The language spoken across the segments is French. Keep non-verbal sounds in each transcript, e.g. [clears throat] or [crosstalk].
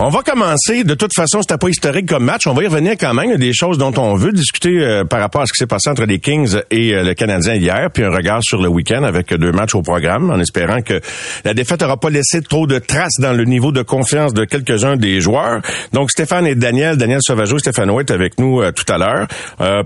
On va commencer. De toute façon, c'était pas historique comme match. On va y revenir quand même. Il y a des choses dont on veut discuter euh, par rapport à ce qui s'est passé entre les Kings et euh, le Canadien hier, puis un regard sur le week-end avec deux matchs au programme, en espérant que la défaite n'aura pas laissé trop de traces dans le niveau de confiance de quelques-uns des joueurs. Donc, Stéphane et Daniel, Daniel Sauvageau, Stéphane Ouet avec nous euh, tout à l'heure,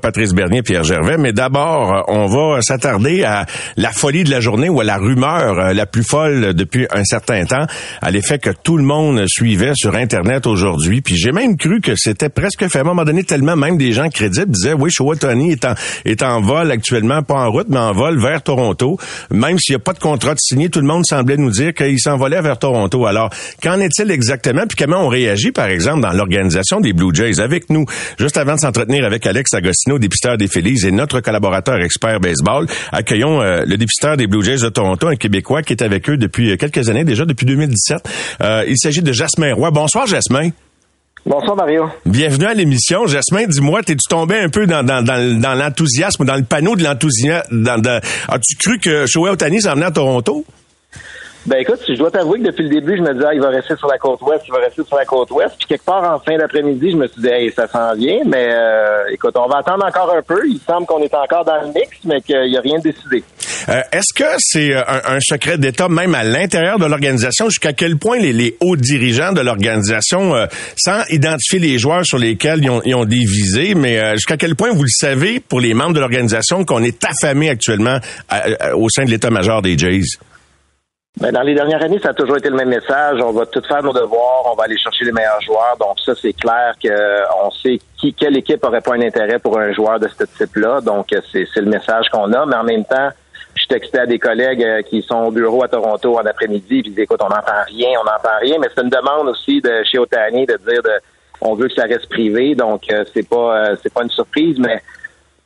Patrice Bernier, Pierre Gervais. Mais d'abord, on va s'attarder à la folie de la journée ou à la rumeur la plus folle depuis un certain temps, à l'effet que tout le monde suivait sur Internet aujourd'hui. Puis j'ai même cru que c'était presque fait. À un donné, tellement même des gens crédibles disaient, oui, Tony est en, est en vol actuellement, pas en route, mais en vol vers Toronto. Même s'il n'y a pas de contrat de signé, tout le monde semblait nous dire qu'il s'envolait vers Toronto. Alors, qu'en est-il exactement? Puis comment on réagit, par exemple, dans l'organisation des Blue Jays? Avec nous, juste avant de s'entretenir avec Alex Agostino, dépisteur des Phillies et notre collaborateur expert baseball, accueillons euh, le dépisteur des Blue Jays de Toronto, un Québécois qui est avec eux depuis quelques années, déjà depuis 2017. Euh, il s'agit de Jasmin Roy. Bonsoir, Jasmin. Bonsoir, Mario. Bienvenue à l'émission. Jasmin, dis-moi, t'es-tu tombé un peu dans, dans, dans, dans l'enthousiasme, dans le panneau de l'enthousiasme? As-tu cru que Shohei Otani s'en venait à Toronto? Ben écoute, je dois t'avouer que depuis le début, je me disais, ah, il va rester sur la côte ouest, il va rester sur la côte ouest. Puis quelque part en fin d'après-midi, je me suis dit, hey, ça s'en vient. Mais euh, écoute, on va attendre encore un peu. Il semble qu'on est encore dans le mix, mais qu'il n'y a rien décidé. Euh, Est-ce que c'est euh, un, secret d'État, même à l'intérieur de l'organisation, jusqu'à quel point les, hauts dirigeants de l'organisation, euh, sans identifier les joueurs sur lesquels ils ont, ils ont des visées, mais euh, jusqu'à quel point vous le savez pour les membres de l'organisation qu'on est affamé actuellement au sein de l'état-major des Jays? Ben, dans les dernières années, ça a toujours été le même message. On va tout faire nos devoirs, on va aller chercher les meilleurs joueurs. Donc ça, c'est clair qu'on sait qui, quelle équipe aurait pas un intérêt pour un joueur de ce type-là. Donc c'est, le message qu'on a. Mais en même temps, je textais à des collègues euh, qui sont au bureau à Toronto en après-midi, puis ils disent écoute, on n'entend rien, on n'entend rien. Mais c'est une demande aussi de chez Otani de dire de, on veut que ça reste privé. Donc euh, c'est pas euh, c'est pas une surprise, mais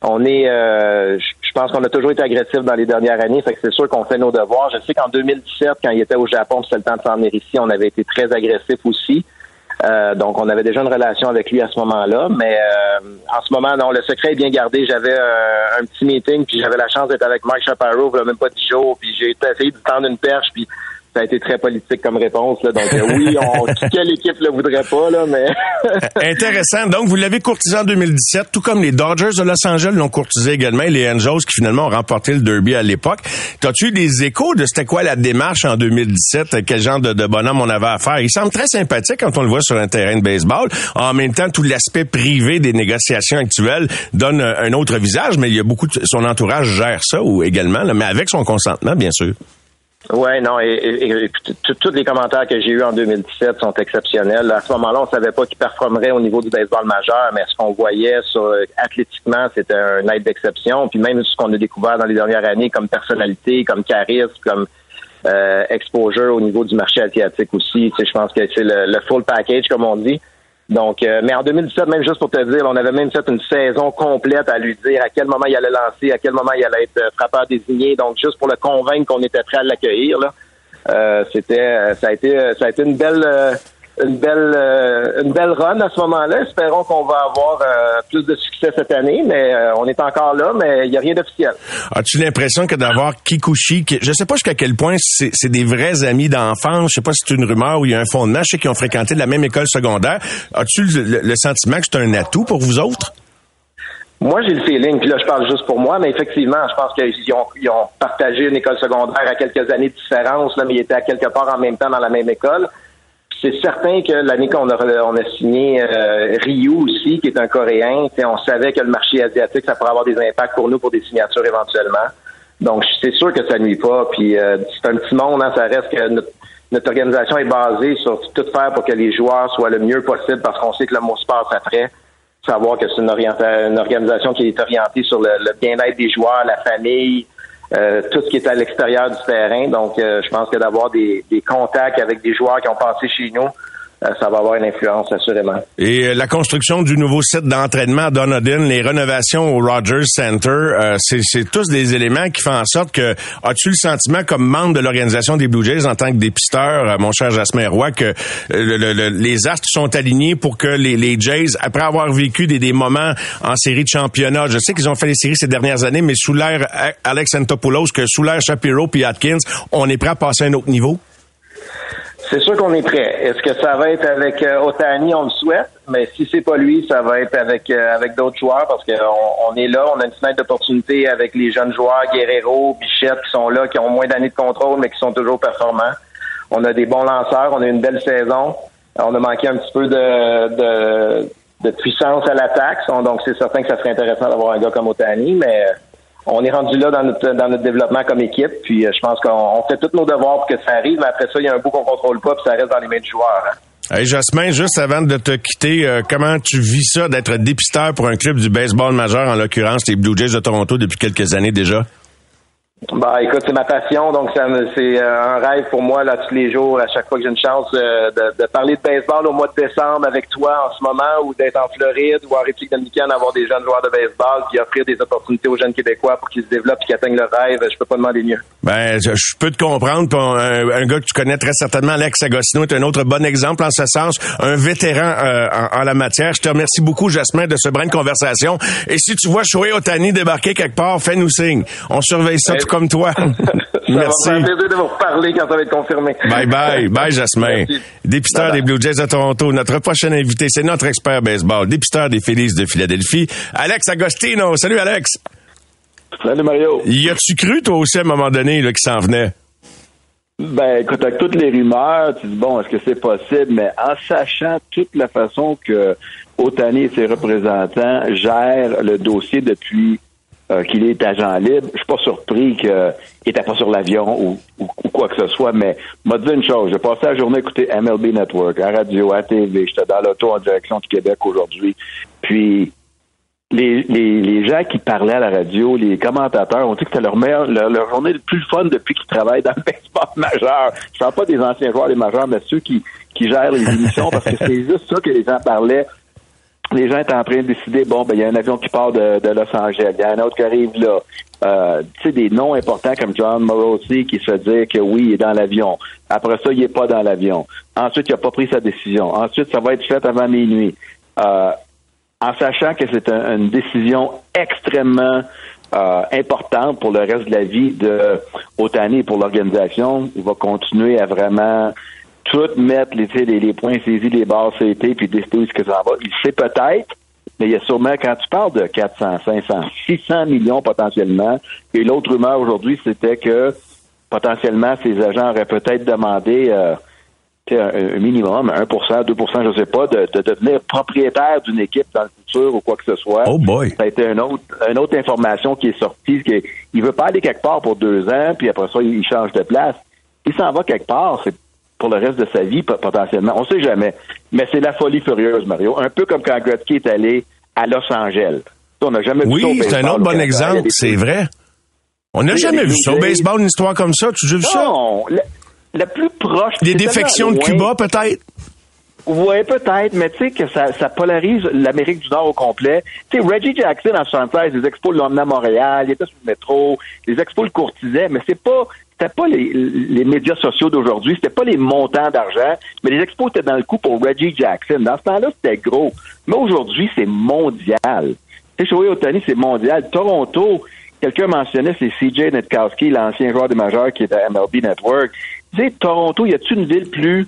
on est, euh, je pense qu'on a toujours été agressif dans les dernières années, fait que c'est sûr qu'on fait nos devoirs. Je sais qu'en 2017, quand il était au Japon, c'était le temps de s'en venir ici, on avait été très agressif aussi. Euh, donc, on avait déjà une relation avec lui à ce moment-là. Mais euh, en ce moment, non, le secret est bien gardé. J'avais un petit meeting, puis j'avais la chance d'être avec Mike Chaparro, il même pas dix jours, puis j'ai essayé de tendre une perche, puis ça a été très politique comme réponse. Là. Donc euh, oui, on, [laughs] quelle équipe le voudrait pas, là, mais. [laughs] Intéressant. Donc, vous l'avez courtisé en 2017, tout comme les Dodgers de Los Angeles l'ont courtisé également, et les Angels qui finalement ont remporté le derby à l'époque. T'as-tu eu des échos de c'était quoi la démarche en 2017? Quel genre de, de bonhomme on avait à faire? Il semble très sympathique quand on le voit sur un terrain de baseball. En même temps, tout l'aspect privé des négociations actuelles donne un autre visage, mais il y a beaucoup de, son entourage gère ça ou également, mais avec son consentement, bien sûr. Ouais, non, et, tous les commentaires que j'ai eus en 2017 sont exceptionnels. À ce moment-là, on savait pas qui performerait au niveau du baseball majeur, mais ce qu'on voyait sur athlétiquement, c'était un aide d'exception. Puis même ce qu'on a découvert dans les dernières années comme personnalité, comme charisme, comme euh, exposure au niveau du marché asiatique aussi. je pense que c'est le full package, comme on dit. Donc, euh, mais en 2017, même juste pour te dire, on avait même fait une saison complète à lui dire à quel moment il allait lancer, à quel moment il allait être euh, frappeur désigné. Donc, juste pour le convaincre qu'on était prêt à l'accueillir, là, euh, c'était, ça a été, ça a été une belle une belle euh, une belle run à ce moment-là. Espérons qu'on va avoir euh, plus de succès cette année, mais euh, on est encore là, mais il n'y a rien d'officiel. As-tu l'impression que d'avoir Kikuchi, qui, je sais pas jusqu'à quel point c'est des vrais amis d'enfance, je sais pas si c'est une rumeur ou il y a un fondement, je sais qu'ils ont fréquenté la même école secondaire. As-tu le, sentiment que c'est un atout pour vous autres? Moi, j'ai le feeling, puis là, je parle juste pour moi, mais effectivement, je pense qu'ils ont, ils ont partagé une école secondaire à quelques années de différence, là, mais ils étaient à quelque part en même temps dans la même école c'est certain que l'année qu'on a, on a signé euh, Ryu aussi, qui est un Coréen, on savait que le marché asiatique, ça pourrait avoir des impacts pour nous pour des signatures éventuellement. Donc, c'est sûr que ça nuit pas. Puis, euh, c'est un petit monde, hein, ça reste que notre organisation est basée sur tout faire pour que les joueurs soient le mieux possible parce qu'on sait que le mot sport après savoir que c'est une, une, organisation qui est orientée sur le, bien-être des joueurs, la famille, euh, tout ce qui est à l'extérieur du terrain. Donc, euh, je pense que d'avoir des, des, contacts avec des joueurs qui ont passé chez nous, ça va avoir une influence assurément. Et euh, la construction du nouveau site d'entraînement à Dunedin, les rénovations au Rogers Center, euh, c'est tous des éléments qui font en sorte que as-tu le sentiment comme membre de l'organisation des Blue Jays en tant que dépisteur, mon cher Jasmin Roy, que les astres sont alignés pour que les, les Jays, après avoir vécu des, des, moments en série de championnat, je sais qu'ils ont fait les séries ces dernières années, mais sous l'ère Alex Antopoulos, que sous l'ère Shapiro puis Atkins, on est prêt à passer à un autre niveau? C'est sûr qu'on est prêt. Est-ce que ça va être avec euh, Otani? On le souhaite. Mais si c'est pas lui, ça va être avec euh, avec d'autres joueurs parce qu'on on est là, on a une fenêtre d'opportunité avec les jeunes joueurs, Guerrero, Bichette, qui sont là, qui ont moins d'années de contrôle, mais qui sont toujours performants. On a des bons lanceurs, on a une belle saison. On a manqué un petit peu de, de, de puissance à l'attaque. Donc c'est certain que ça serait intéressant d'avoir un gars comme Otani, mais on est rendu là dans notre, dans notre développement comme équipe. Puis euh, je pense qu'on fait tous nos devoirs pour que ça arrive, mais après ça, il y a un bout qu'on contrôle pas, puis ça reste dans les mains du joueur. Hein. Hey Jasmin, juste avant de te quitter, euh, comment tu vis ça d'être dépisteur pour un club du baseball majeur, en l'occurrence les Blue Jays de Toronto depuis quelques années déjà? Bah, écoute, c'est ma passion, donc c'est euh, un rêve pour moi là tous les jours, à chaque fois que j'ai une chance euh, de, de, parler de baseball au mois de décembre avec toi en ce moment, ou d'être en Floride ou en République dominicaine, avoir des jeunes joueurs de baseball, puis offrir des opportunités aux jeunes Québécois pour qu'ils se développent et qu'ils atteignent leur rêve, je peux pas demander mieux. Ben, je, peux te comprendre. Un, un, gars que tu connais très certainement, Alex Agostino, est un autre bon exemple en ce sens, un vétéran euh, en, la matière. Je te remercie beaucoup, Jasmin, de ce brin de conversation. Et si tu vois Shohei Otani débarquer quelque part, fais-nous signe. On surveille ça comme toi. Merci. [laughs] Ça va plaisir de vous reparler quand ça va être confirmé. Bye bye. Bye, Jasmin. Dépisteur des Blue Jays de Toronto. Notre prochain invité, c'est notre expert baseball, dépisteur des Phillies de Philadelphie, Alex Agostino. Salut, Alex. Salut, Mario. Y a-tu cru, toi aussi, à un moment donné, là, qu'il s'en venait? Ben, écoute, avec toutes les rumeurs, tu dis, bon, est-ce que c'est possible? Mais en sachant toute la façon que Otani et ses représentants gèrent le dossier depuis euh, qu'il est agent libre. Je suis pas surpris qu'il n'était pas sur l'avion ou, quoi que ce soit, mais m'a dit une chose. J'ai passé la journée à écouter MLB Network, à radio, à TV. J'étais dans l'auto en direction du Québec aujourd'hui. Puis les, les, les, gens qui parlaient à la radio, les commentateurs, ont dit que c'était leur meilleure, leur, journée le plus fun depuis qu'ils travaillent dans le [laughs] baseball majeur. Je parle pas des anciens joueurs des majeurs, mais ceux qui, qui gèrent les émissions, parce que c'est [laughs] juste ça que les gens parlaient les gens étaient en train de décider, bon, ben, il y a un avion qui part de, de Los Angeles, il y a un autre qui arrive là. Euh, tu sais, des noms importants comme John Morosi qui se dit que oui, il est dans l'avion. Après ça, il est pas dans l'avion. Ensuite, il n'a pas pris sa décision. Ensuite, ça va être fait avant minuit. Euh, en sachant que c'est une décision extrêmement euh, importante pour le reste de la vie de Otani pour l'organisation. Il va continuer à vraiment tout mettre les, les, les points saisis, les barres CT, puis décider où ce que ça va. Il sait peut-être, mais il y a sûrement, quand tu parles de 400, 500, 600 millions potentiellement, et l'autre rumeur aujourd'hui, c'était que potentiellement, ces agents auraient peut-être demandé euh, un, minimum, 1% 2% je ne sais pas, de, de, devenir propriétaire d'une équipe dans le futur ou quoi que ce soit. Oh boy! Ça a été une autre, une autre information qui est sortie. qu'il il veut pas aller quelque part pour deux ans, puis après ça, il change de place. Il s'en va quelque part, c'est pour le reste de sa vie, potentiellement. On sait jamais. Mais c'est la folie furieuse, Mario. Un peu comme quand Gretzky est allé à Los Angeles. On n'a jamais oui, vu ça Oui, c'est un autre bon exemple, c'est vrai. On n'a jamais vu ça au baseball, une histoire comme ça. Tu as vu ça? Non, la, plus proche... Des défections de Cuba, peut-être? Oui, peut-être, mais tu sais que ça, ça polarise l'Amérique du Nord au complet. Tu sais, Reggie Jackson en 76, les expos l'ont à Montréal, il était sur le métro, les expos le courtisaient, mais c'est pas c'était pas les, les, médias sociaux d'aujourd'hui, c'était pas les montants d'argent, mais les expos étaient dans le coup pour Reggie Jackson. Dans ce temps-là, c'était gros. Mais aujourd'hui, c'est mondial. Sais, Otani, c'est mondial. Toronto, quelqu'un mentionnait, c'est CJ Netkowski, l'ancien joueur des majeurs qui est à MLB Network. Tu Toronto, y a-t-il une ville plus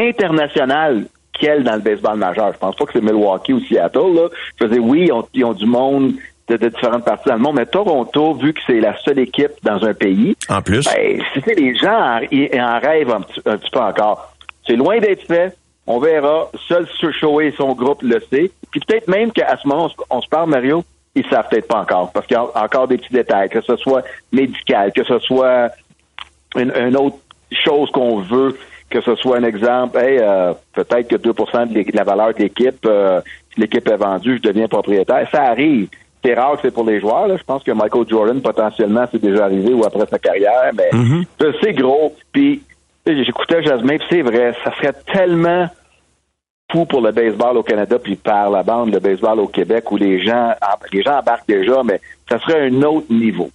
internationale qu'elle dans le baseball majeur? Je pense pas que c'est Milwaukee ou Seattle, là. Je dire, oui, ils ont du monde de, différentes parties dans le monde, mais Toronto, vu que c'est la seule équipe dans un pays, en plus, ben, les gens en, en rêvent un petit, peu encore. C'est loin d'être fait. On verra. Seul Shoei et son groupe le sait. Puis peut-être même qu'à ce moment, on se, parle, Mario, ils savent peut-être pas encore, parce qu'il y a encore des petits détails, que ce soit médical, que ce soit un, autre choses qu'on veut que ce soit un exemple, hey, euh, peut-être que 2% de la valeur de l'équipe, euh, si l'équipe est vendue, je deviens propriétaire. Ça arrive. C'est rare que c'est pour les joueurs. Là. Je pense que Michael Jordan, potentiellement, c'est déjà arrivé ou après sa carrière, mais c'est gros. Puis j'écoutais Jasmine, puis c'est vrai, ça serait tellement fou pour le baseball au Canada, puis par la bande, le baseball au Québec, où les gens, les gens embarquent déjà, mais ça serait un autre niveau.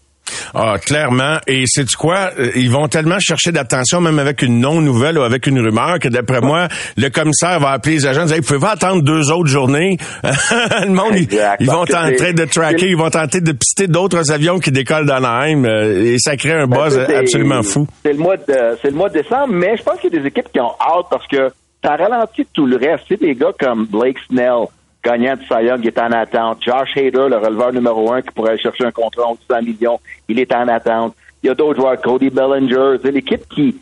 Ah, clairement. Et c'est du quoi? Euh, Ils vont tellement chercher d'attention, même avec une non-nouvelle ou avec une rumeur, que d'après moi, le commissaire va appeler les agents et dire, vous pouvez pas attendre deux autres journées? [laughs] le monde, ils, vont tenter c'est- de tracker, c'est- ils vont tenter de pister d'autres avions qui décollent d'Anaheim. euh, et ça crée un Ben, buzz c'est- absolument fou. C'est le mois de c'est le mois de décembre, mais je pense qu'il y a des équipes qui ont hâte parce que ça ralentit tout le reste. Tu sais, des gars comme Blake Snell, gagnant de Cy Young, il est en attente. Josh Hader, le releveur numéro un, qui pourrait aller chercher un contrat en 100 millions, il est en attente. Il y a d'autres joueurs, Cody Bellinger, c'est l'équipe qui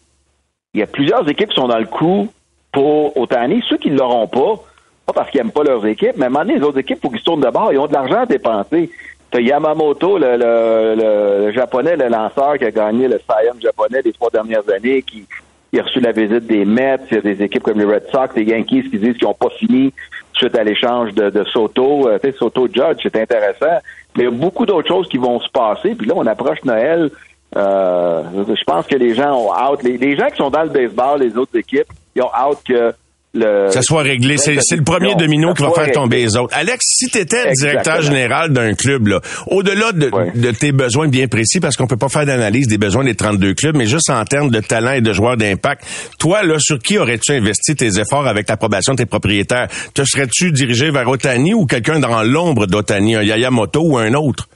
il y a plusieurs équipes qui sont dans le coup pour Otani. Ceux qui ne l'auront pas, pas parce qu'ils n'aiment pas leurs équipes, mais à un moment donné, les autres équipes, il faut qu'ils se tournent de bord. Ils ont de l'argent à dépenser. T'as Yamamoto, le, le, le- japonais, le lanceur qui a gagné le Young japonais les trois dernières années, qui, qui a reçu la visite des Mets. Il y a des équipes comme les Red Sox, les Yankees qui disent qu'ils n'ont pas fini suite à l'échange de, Soto. Euh, tu sais, Soto Judge, c'est intéressant. Mais il y a beaucoup d'autres choses qui vont se passer. Puis là, on approche Noël. Euh, je pense que les gens ont hâte. Les, les gens qui sont dans le baseball, les autres équipes, ils ont hâte que le. Ça soit réglé. C'est c'est le premier domino qui va faire tomber les autres. Alex, si tu étais directeur général d'un club, là, au-delà de, de tes besoins bien précis, parce qu'on peut pas faire d'analyse des besoins des 32 clubs, mais juste en termes de talent et de joueurs d'impact, toi, là, sur qui aurais-tu investi tes efforts avec l'approbation de tes propriétaires? Te serais-tu dirigé vers Otani ou quelqu'un dans l'ombre d'Otani, un Yayamoto ou un autre?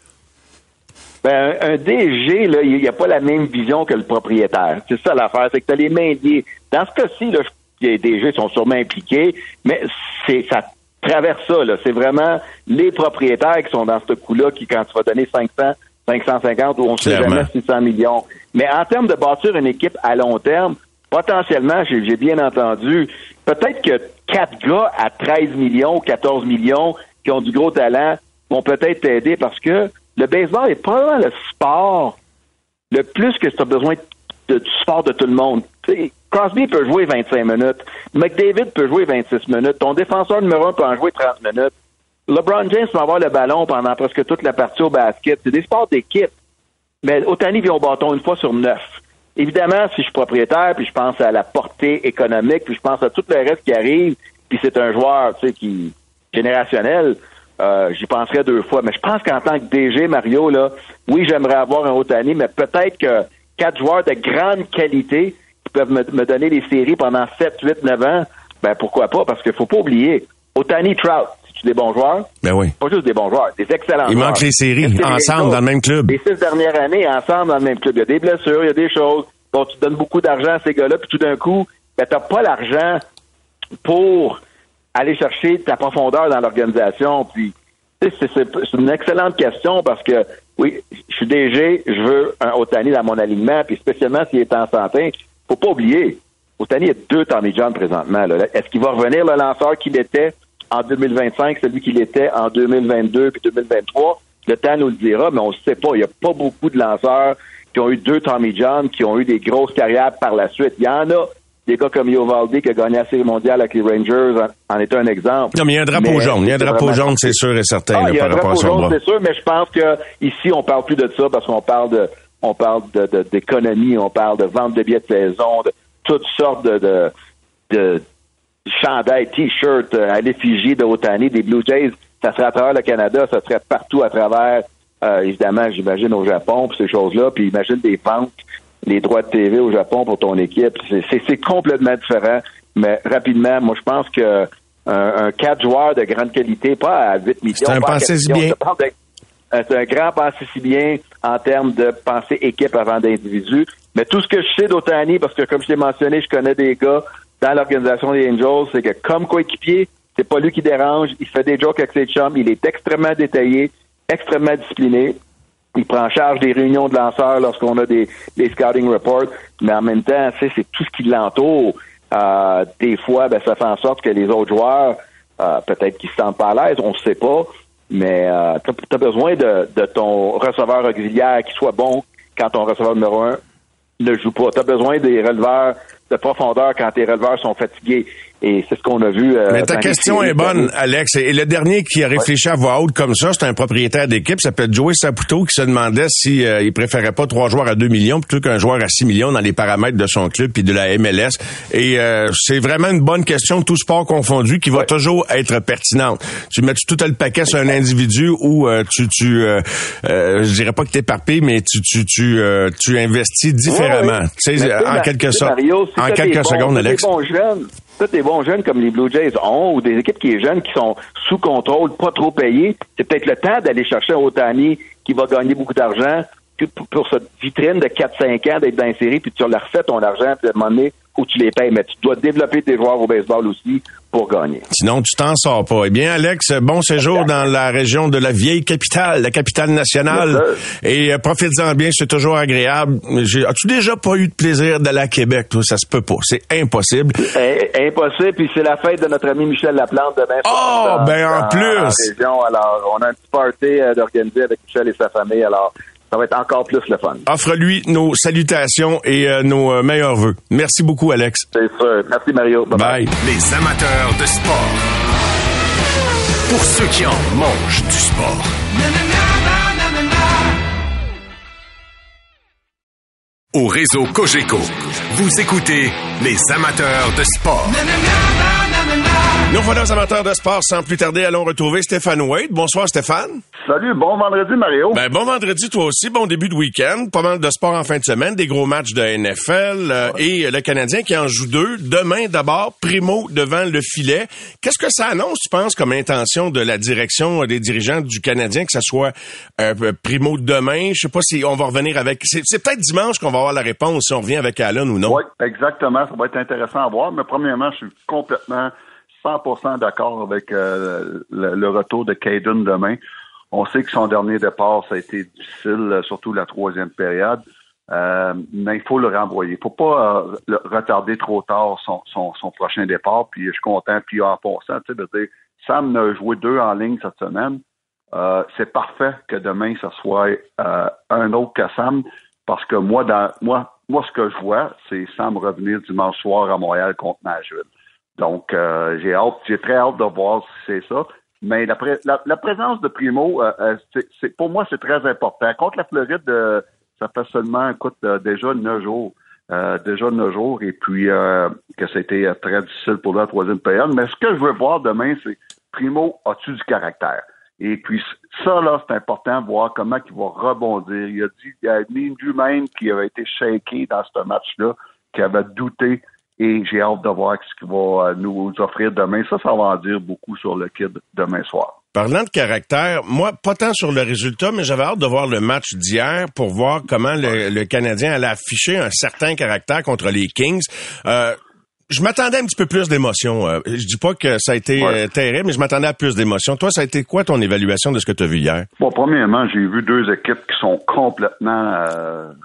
Ben, un un DG, là, il n'y a pas la même vision que le propriétaire. C'est ça l'affaire, c'est que tu as les mains liées. Dans ce cas-ci, là, je- les DG sont sûrement impliqués, mais c'est ça traverse ça. là. C'est vraiment les propriétaires qui sont dans ce coup-là qui, quand tu vas donner 500, 550 ou on ne sait jamais 600 millions. Mais en termes de bâtir une équipe à long terme, potentiellement, j'ai j'ai bien entendu, peut-être que quatre gars à 13 millions, 14 millions, qui ont du gros talent, vont peut-être t'aider parce que le baseball est probablement le sport le plus que tu as besoin de, du sport de tout le monde. Crosby peut jouer 25 minutes. McDavid peut jouer 26 minutes. Ton défenseur numéro un peut en jouer 30 minutes. LeBron James peut avoir le ballon pendant presque toute la partie au basket. C'est des sports d'équipe. Mais Otani vient au bâton une fois sur neuf. Évidemment, si je suis propriétaire, puis je pense à la portée économique, puis je pense à tout le reste qui arrive, puis c'est un joueur, qui générationnel, euh, j'y penserais deux fois. Mais je pense qu'en tant que DG, Mario, là, oui, j'aimerais avoir un Otani, mais peut-être que quatre joueurs de grande qualité peuvent me, me donner les séries pendant 7, 8, 9 ans, ben pourquoi pas? Parce qu'il faut pas oublier, Otani Trout, c'est des bons joueurs? Ben oui. Pas juste des bons joueurs, des excellents Il joueurs. manque les séries, ensemble, dans le même club? Les six dernières années, ensemble, dans le même club. Il y a des blessures, il y a des choses. Bon, tu donnes beaucoup d'argent à ces gars-là, puis tout d'un coup, ben, t'as pas l'argent pour aller chercher ta profondeur dans l'organisation. Puis, c'est une excellente question parce que, oui, je suis DG, je veux un Otani dans mon alignement, puis spécialement s'il est en santé. Faut pas oublier, Otani a deux Tommy John présentement. Est-ce qu'il va revenir le lanceur qu'il était en 2025, celui qu'il était en 2022 puis 2023? Le temps nous le dira, mais on ne sait pas. Il n'y a pas beaucoup de lanceurs qui ont eu deux Tommy John, qui ont eu des grosses carrières par la suite. Il y en a des gars comme Yovaldi qui a gagné la Série mondiale avec les Rangers en, en est un exemple. Non, mais il y a un drapeau Mais jaune. Il y a un drapeau vraiment- jaune, c'est sûr et certain, ah, là, il y a par un rapport à drapeau son jaune, c'est sûr, mais je pense que ici on parle plus de ça parce qu'on parle de on parle de- de- d'économie, on parle de vente de billets de saison, de toutes sortes de, de, de chandails, t-shirts euh, à l'effigie de Otani, des Blue Jays. Ça serait à travers le Canada, ça serait partout à travers, euh, évidemment, j'imagine au Japon, puis ces choses-là, puis imagine des ventes, les droits de TV au Japon pour ton équipe. C'est- complètement différent. Mais rapidement, moi je pense que un, un quatre joueurs de grande qualité, pas à 8 millions. C'est un pas à pensée 4 si millions, bien. parle de- euh, c'est un grand pensée si bien en termes de pensée équipe avant d'individu. Mais tout ce que je sais d'Otani, parce que comme je l'ai mentionné, je connais des gars dans l'organisation des Angels, c'est que comme coéquipier, c'est pas lui qui dérange, il fait des jokes avec ses chums, il est extrêmement détaillé, extrêmement discipliné. Il prend en charge des réunions de lanceurs lorsqu'on a des, scouting reports, mais en même temps, c'est tout ce qui l'entoure. Euh, des fois, ben, ça fait en sorte que les autres joueurs, euh, peut-être qu'ils se sentent pas à l'aise, on ne sait pas, mais euh, tu as, besoin de, de ton receveur auxiliaire qui soit bon quand ton receveur numéro un ne joue pas. Tu as besoin des releveurs de profondeur quand tes releveurs sont fatigués. Et c'est ce qu'on a vu. Euh, Mais ta question est bonne, Alex. Et le dernier qui a réfléchi à voix haute comme ça, c'est un propriétaire d'équipe, s'appelle Joey Saputo, qui se demandait si euh, il préférait pas trois joueurs à 2 millions plutôt qu'un joueur à 6 millions dans les paramètres de son club puis de la MLS. Et euh, c'est vraiment une bonne question, tout sport confondu, qui va toujours être pertinente. Tu mets tout le paquet sur un individu ou tu, tu je dirais pas que t'éparpilles, mais tu, tu, tu, tu investis différemment. Tu sais, en quelque sorte. En quelques secondes, Alex tous les bons jeunes comme les Blue Jays ont, ou des équipes qui sont jeunes, qui sont sous contrôle, pas trop payés, c'est peut-être le temps d'aller chercher un Otani qui va gagner beaucoup d'argent. Pour cette vitrine de 4-5 ans d'être dans une série, puis tu leur refais ton argent, puis à un moment où tu les payes. Mais tu dois développer tes joueurs au baseball aussi pour gagner. Sinon, tu t'en sors pas. Eh bien, Alex, bon séjour dans la région de la vieille capitale, la capitale nationale. Et euh, profites-en bien, c'est toujours agréable. As-tu déjà pas eu de plaisir d'aller à Québec, toi? Ça se peut pas. C'est impossible. impossible, puis c'est la fête de notre ami Michel Laplante demain. Oh, ben en plus! Alors, on a un petit party euh, d'organiser avec Michel et sa famille. Alors, ça va être encore plus le fun. Offre-lui nos salutations et euh, nos euh, meilleurs vœux. Merci beaucoup, Alex. C'est sûr. Merci, Mario. Bye, bye. Les amateurs de sport. Pour ceux qui en mangent du sport. Au réseau Cogeco, vous écoutez les amateurs de sport. Nous voilà aux amateurs de sport. Sans plus tarder, allons retrouver Stéphane Wade. Bonsoir, Stéphane. Salut, bon vendredi, Mario. Ben, bon vendredi, toi aussi. Bon début de week-end. Pas mal de sport en fin de semaine. Des gros matchs de NFL. Euh, et le Canadien qui en joue deux. Demain, d'abord, Primo devant le filet. Qu'est-ce que ça annonce, tu penses, comme intention de la direction des dirigeants du Canadien, que ça soit euh, Primo demain? Je sais pas si on va revenir avec... C'est peut-être dimanche qu'on va avoir la réponse, si on revient avec Allen ou non. Oui, exactement. Ça va être intéressant à voir. Mais premièrement, je suis complètement 100% d'accord avec euh, le, retour de Caden demain. On sait que son dernier départ, ça a été difficile, euh, surtout la troisième période. Euh, mais il faut le renvoyer. Il faut pas retarder trop tard son, prochain départ. Puis je suis content. Puis en passant, tu sais, Sam a joué deux en ligne cette semaine. c'est parfait que demain, ce soit un autre que Sam. Parce que moi, dans moi, moi, ce que je vois, c'est Sam revenir dimanche soir à Montréal contre Nashville. Donc, euh, j'ai hâte, j'ai très hâte de voir si c'est ça. Mais la, présence de Primo, euh, euh, c'est, pour moi, c'est très important. Contre la Floride, ça fait seulement, écoute, déjà neuf jours. déjà neuf jours, et puis que c'était très difficile pour la troisième période. Mais ce que je veux voir demain, c'est Primo, as-tu du caractère? Et puis ça, là, c'est important de voir comment il va rebondir. Il a dit, il a mis lui-même qui avait été shaké dans ce match-là, qui avait douté et j'ai hâte de voir ce qu'il va euh, nous offrir demain. Ça, ça va en dire beaucoup sur le kid demain soir. Parlant de caractère, moi, pas tant sur le résultat, mais j'avais hâte de voir le match d'hier pour voir comment le, Canadien allait afficher un certain caractère contre les Kings. Euh, je m'attendais un petit peu plus d'émotion. Euh, je dis pas que ça a été terrible, mais je m'attendais à plus d'émotion. Toi, ça a été quoi ton évaluation de ce que tu as vu hier? Bon, premièrement, j'ai vu deux équipes qui sont complètement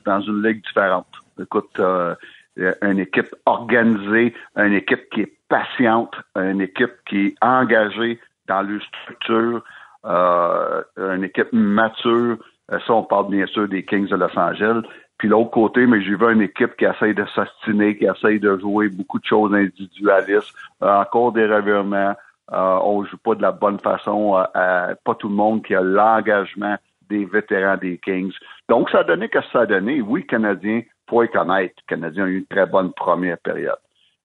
dans une ligue différente. Écoute, euh, une équipe organisée, une équipe qui est patiente, une équipe qui est engagée dans leur structure, euh, une équipe mature. Euh, ça, on parle bien sûr des Kings de Los Angeles. Puis l'autre côté, mais j'ai vu une équipe qui essaye de s'ostiner, qui essaye de jouer beaucoup de choses individualistes, encore des revirements. on joue pas de la bonne façon. pas tout le monde qui a l'engagement des vétérans des Kings. Donc, ça a donné que ça a donné. Oui, Canadien, faut connaître. Les Canadiens ont eu une très bonne première période.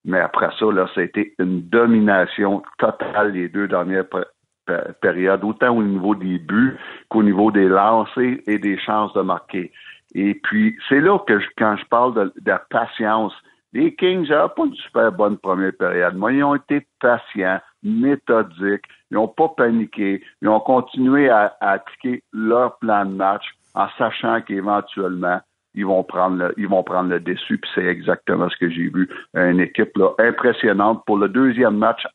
Mais après ça, ça a été une domination totale les deux dernières périodes, autant au niveau des buts qu'au niveau des lancers et des chances de marquer. Et puis, c'est là que quand je parle de, de patience, les Kings n'avaient pas une super bonne première période. Moi, ils ont été patients, méthodiques, ils n'ont pas paniqué, ils ont continué à, à appliquer leur plan de match en sachant qu'éventuellement, ils vont prendre le, ils vont prendre le dessus, puis c'est exactement ce que j'ai vu. Une équipe là, impressionnante pour le deuxième match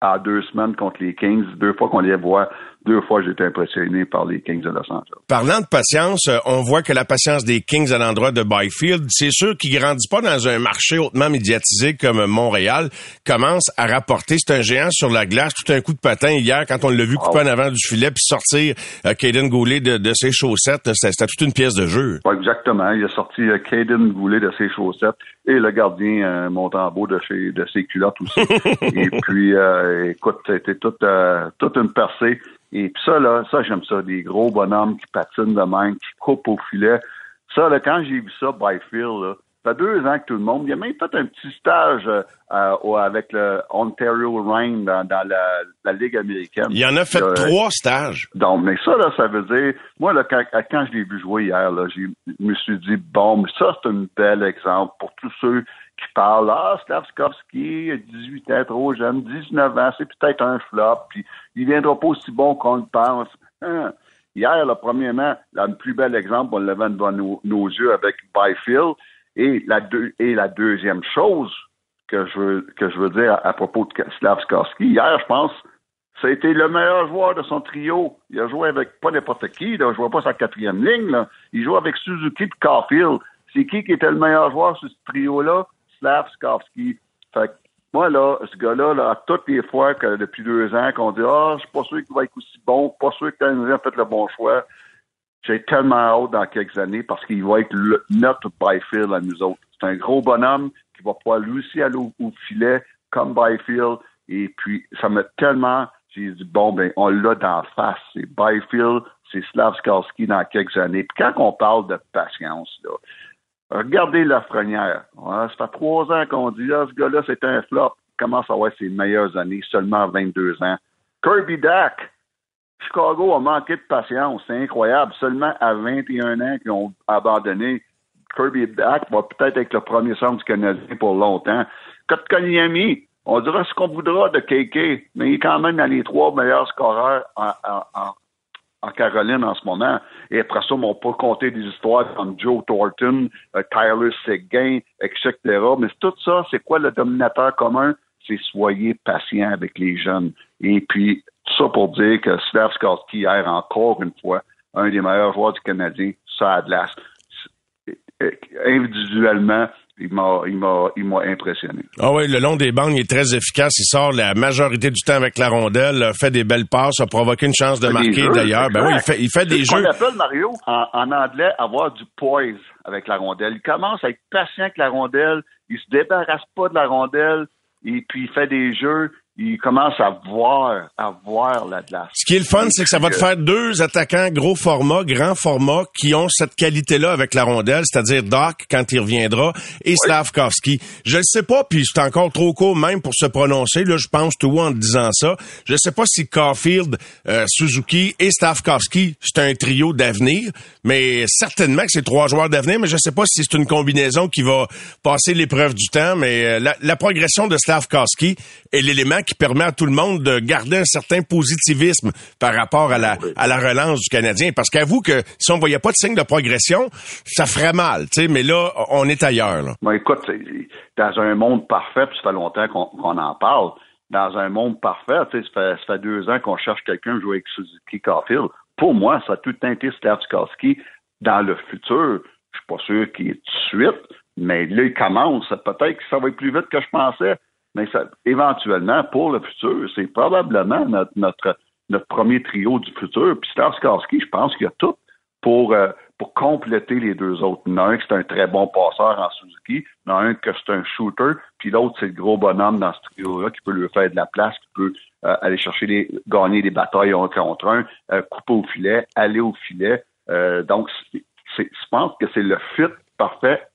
à deux semaines contre les Kings, deux fois qu'on les voit deux fois, j'ai été impressionné par les Kings de Los Angeles. Parlant de patience, euh, on voit que la patience des Kings à l'endroit de Byfield, c'est sûr qu'ils grandissent pas dans un marché hautement médiatisé comme Montréal, commence à rapporter. C'est un géant sur la glace, tout un coup de patin hier quand on l'a vu couper en avant du filet puis sortir euh, Caden Goulet de, ses chaussettes. C'était toute une pièce de jeu. exactement. Il a sorti euh, Caden Goulet de ses chaussettes et le gardien euh, Montembeau de, chez, de ses culottes aussi. [laughs] et puis, euh, écoute, c'était toute, euh, toute une percée. Et puis ça, là, ça, j'aime ça. Des gros bonhommes qui patinent de même, qui coupent au filet. Ça, là, quand j'ai vu ça, Byfield, là, ça fait deux ans que tout le monde, il a même fait un petit stage euh, avec le Ontario Reign dans, la, Ligue américaine. Il en a fait trois stages. Donc, mais ça, là, ça veut dire, moi, là, quand, quand je l'ai vu jouer hier, là, je me suis dit, bon, mais ça, c'est un bel exemple pour tous ceux qui parlent, ah, Slavskovski, 18 ans, trop jeune, 19 ans, c'est peut-être un flop, puis il viendra pas aussi bon qu'on le pense. Hein? Hier, là, premièrement, le plus bel exemple, on l'avait devant nos, nos yeux avec Byfield, et la, et la deuxième chose que je veux, que je veux dire à, propos de Slavskarski, hier, je pense, ça a été le meilleur joueur de son trio. Il a joué avec pas n'importe qui, là. je vois pas sa quatrième ligne. Là. Il joue avec Suzuki et Caulfield. C'est qui qui était le meilleur joueur sur ce trio-là? Slavskarski. Fait moi, là, ce gars-là, toutes les fois que depuis deux ans qu'on dit Ah, je suis pas sûr qu'il va être aussi bon, pas sûr que a fait le bon choix. J'ai tellement hâte dans quelques années parce qu'il va être notre Byfield à nous autres. C'est un gros bonhomme qui va pouvoir lui aussi aller au, filet comme Byfield. Et puis, ça m'a tellement, j'ai dit, bon, ben, on l'a d'en face. C'est Byfield, c'est Slavskarski dans quelques années. Puis quand on parle de patience, là, regardez Lafrenière. ça fait trois ans qu'on dit, là, ce gars-là, c'est un flop. Il commence à avoir ses meilleures années, seulement à 22 ans. Kirby Dack, Chicago a manqué de patience. C'est incroyable. Seulement à 21 ans qu'ils ont abandonné. Kirby Dack va peut-être être le premier centre du Canadien pour longtemps. Kotkaniemi, on dira ce qu'on voudra de KK, mais il est quand même dans les trois meilleurs scoreurs en, Caroline en ce moment. Et après ça, on peut compter des histoires comme Joe Thornton, euh, Tyler Seguin, etc. Mais tout ça, c'est quoi le dominateur commun? C'est soyez patient avec les jeunes. Et puis, ça pour dire que Slavskarski, hier, encore une fois, un des meilleurs joueurs du Canadien, ça a de l'as. Individuellement, il m'a, il m'a, il m'a impressionné. Ah oui, le long des bandes, il est très efficace. Il sort la majorité du temps avec la rondelle, fait des belles passes, a provoqué une chance de marquer d'ailleurs. Ben oui, il fait, il fait des jeux. On appelle Mario en, en, anglais avoir du poise avec la rondelle. Il commence à être patient avec la rondelle. Il se débarrasse pas de la rondelle et puis il fait des jeux il commence à voir, à voir la glace. Ce qui est le fun, c'est que ça va te faire deux attaquants gros format, grand format, qui ont cette qualité-là avec la rondelle, c'est-à-dire Doc quand il reviendra et Slavkovski. Je ne sais pas, puis c'est encore trop court même pour se prononcer. Là, je pense tout en disant ça. Je ne sais pas si Caulfield, euh, Suzuki et Slavkovski, c'est un trio d'avenir, mais certainement que c'est trois joueurs d'avenir. Mais je ne sais pas si c'est une combinaison qui va passer l'épreuve du temps. Mais euh, la, la progression de Slavkovski est l'élément qui permet à tout le monde de garder un certain positivisme par rapport à la, à la relance du Canadien. Parce qu'avoue que si on voyait pas de signe de progression, ça ferait mal, tu sais, mais là, on est ailleurs. Là. écoute, dans un monde parfait, puis ça fait longtemps qu'on en parle, dans un monde parfait, ça fait, deux ans qu'on cherche quelqu'un à jouer avec Suzuki Caulfield. Pour moi, ça a tout teinté Slavskovski dans le futur. Je suis pas sûr qu'il est tout de suite, mais là, il commence. Peut-être que ça va être plus vite que je pensais mais ça, éventuellement, pour le futur, c'est probablement notre, notre, notre premier trio du futur. Puis Starskarski, je pense qu'il y a tout pour, euh, pour compléter les deux autres. Il y en a un qui c'est un très bon passeur en Suzuki, il y en a un que c'est un shooter, puis l'autre, c'est le gros bonhomme dans ce trio-là qui peut lui faire de la place, qui peut euh, aller chercher des, gagner des batailles un contre un, euh, couper au filet, aller au filet. donc, je pense que c'est le fit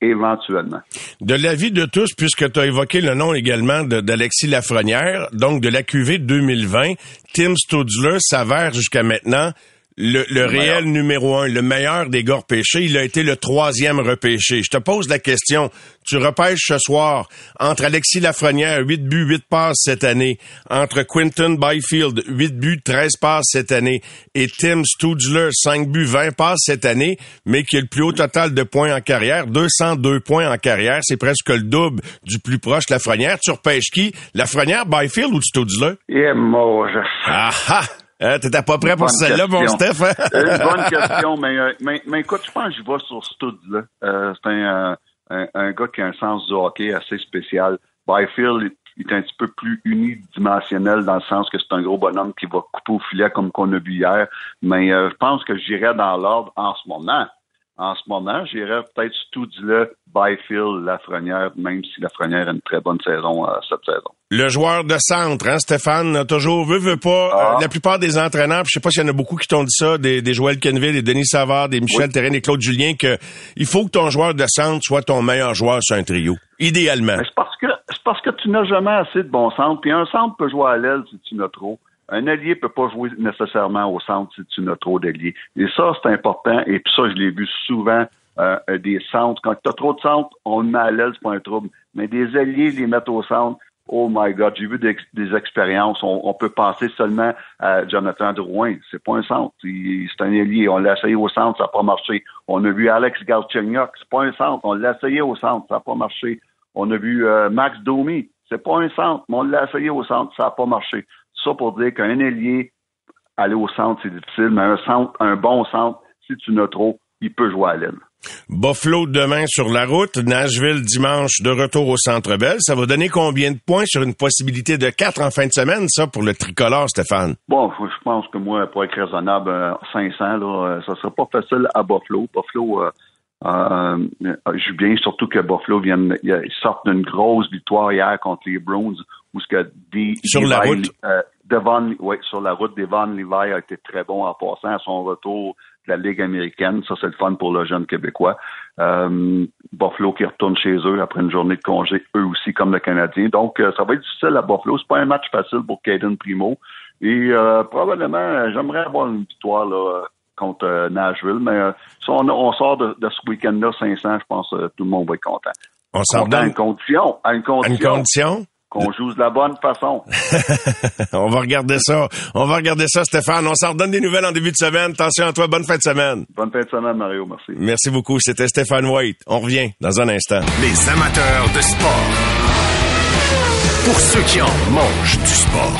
éventuellement. De l'avis de tous, puisque tu as évoqué le nom également d'Alexis Lafrenière, donc de la QV 2020, Tim Studzler s'avère jusqu'à maintenant le, réel numéro un, le meilleur des gars repêchés, il a été le troisième repêché. Je te pose la question. Tu repêches ce soir entre Alexis Lafrenière, 8 buts, 8 passes cette année, entre Quinton Byfield, 8 buts, 13 passes cette année, et Tim Studler, 5 buts, 20 passes cette année, mais qui a le plus haut total de points en carrière, 202 points en carrière. C'est presque le double du plus proche Lafrenière. Tu repêches qui? Lafrenière, Byfield ou Studler? Et moi, je... Ah ah! Hein, T'étais pas prêt pour celle-là, mon. Steph? hein? Une bonne [laughs] question, mais, euh, mais, mais écoute, je pense que je vais sur Stud, là. Euh, c'est un, euh, un, un gars qui a un sens du hockey assez spécial. Byfield il est un petit peu plus unidimensionnel dans le sens que c'est un gros bonhomme qui va couper au filet comme qu'on a vu hier. Mais euh, je pense que j'irais dans l'ordre en ce moment. En ce moment, j'irais peut-être Studula, Byfield, Lafrenière, même si Lafrenière a une très bonne saison euh, cette saison. Le joueur de centre, hein, Stéphane, toujours veut, veut pas. Ah. euh, la plupart des entraîneurs, puis je sais pas s'il y en a beaucoup qui t'ont dit ça, des, des Joël Kenville, des Denis Savard, des Michel Oui. Terrain, des Claude Julien, que il faut que ton joueur de centre soit ton meilleur joueur sur un trio. Idéalement. C'est parce que c'est parce que tu n'as jamais assez de bon centre. Puis un centre peut jouer à l'aile si tu n'as trop. Un allié peut pas jouer nécessairement au centre si tu n'as trop d'alliés. Et ça, c'est important. Et puis ça, je l'ai vu souvent euh, euh, des centres. Quand tu as trop de centres, on met à c'est pas un trouble. Mais des alliés, les mettre au centre, oh my God, j'ai vu des, des expériences. On, on peut passer seulement à Jonathan Drouin. C'est pas un centre. C'est un allié. On l'a essayé au centre, ça n'a pas marché. On a vu Alex Galchenyuk. C'est pas un centre. On l'a essayé au centre, ça n'a pas marché. On a vu euh, Max Domi. C'est pas un centre, mais on l'a essayé au centre, ça n'a pas marché. Ça pour dire qu'un ailier, aller au centre, c'est difficile, mais un centre, un bon centre, si tu n'as trop, il peut jouer à l'aile. Buffalo demain sur la route, Nashville dimanche de retour au Centre Bell. Ça va donner combien de points sur une possibilité de quatre en fin de semaine, ça, pour le tricolore, Stéphane? Bon, je pense que moi, pour être raisonnable, euh, 500, là, euh, ça sera pas facile à Buffalo. Buffalo euh, euh, euh, joue bien, surtout que Buffalo viennent, ils sortent d'une grosse victoire hier contre les Browns, où ce que Sur la route. euh, Devon, ouais, sur la route, Devon Levi a été très bon en passant à son retour de la Ligue américaine. Ça, c'est le fun pour le jeune Québécois. Euh, Buffalo qui retourne chez eux après une journée de congé, eux aussi, comme le Canadien. Donc, euh, ça va être difficile à Buffalo. C'est pas un match facile pour Caden Primo. Et euh, probablement, j'aimerais avoir une victoire là, contre euh, Nashville. Mais euh, si on, on sort de, de ce week-end-là 500, je pense que tout le monde va être content. On s'en Content à donne une condition. À une à une condition. condition? Qu'on joue de la bonne façon. [laughs] On va regarder ça. On va regarder ça, Stéphane. On s'en redonne des nouvelles en début de semaine. Attention à toi. Bonne fin de semaine. Bonne fin de semaine, Mario. Merci. Merci beaucoup. C'était Stéphane White. On revient dans un instant. Les amateurs de sport. Pour ceux qui en mangent du sport.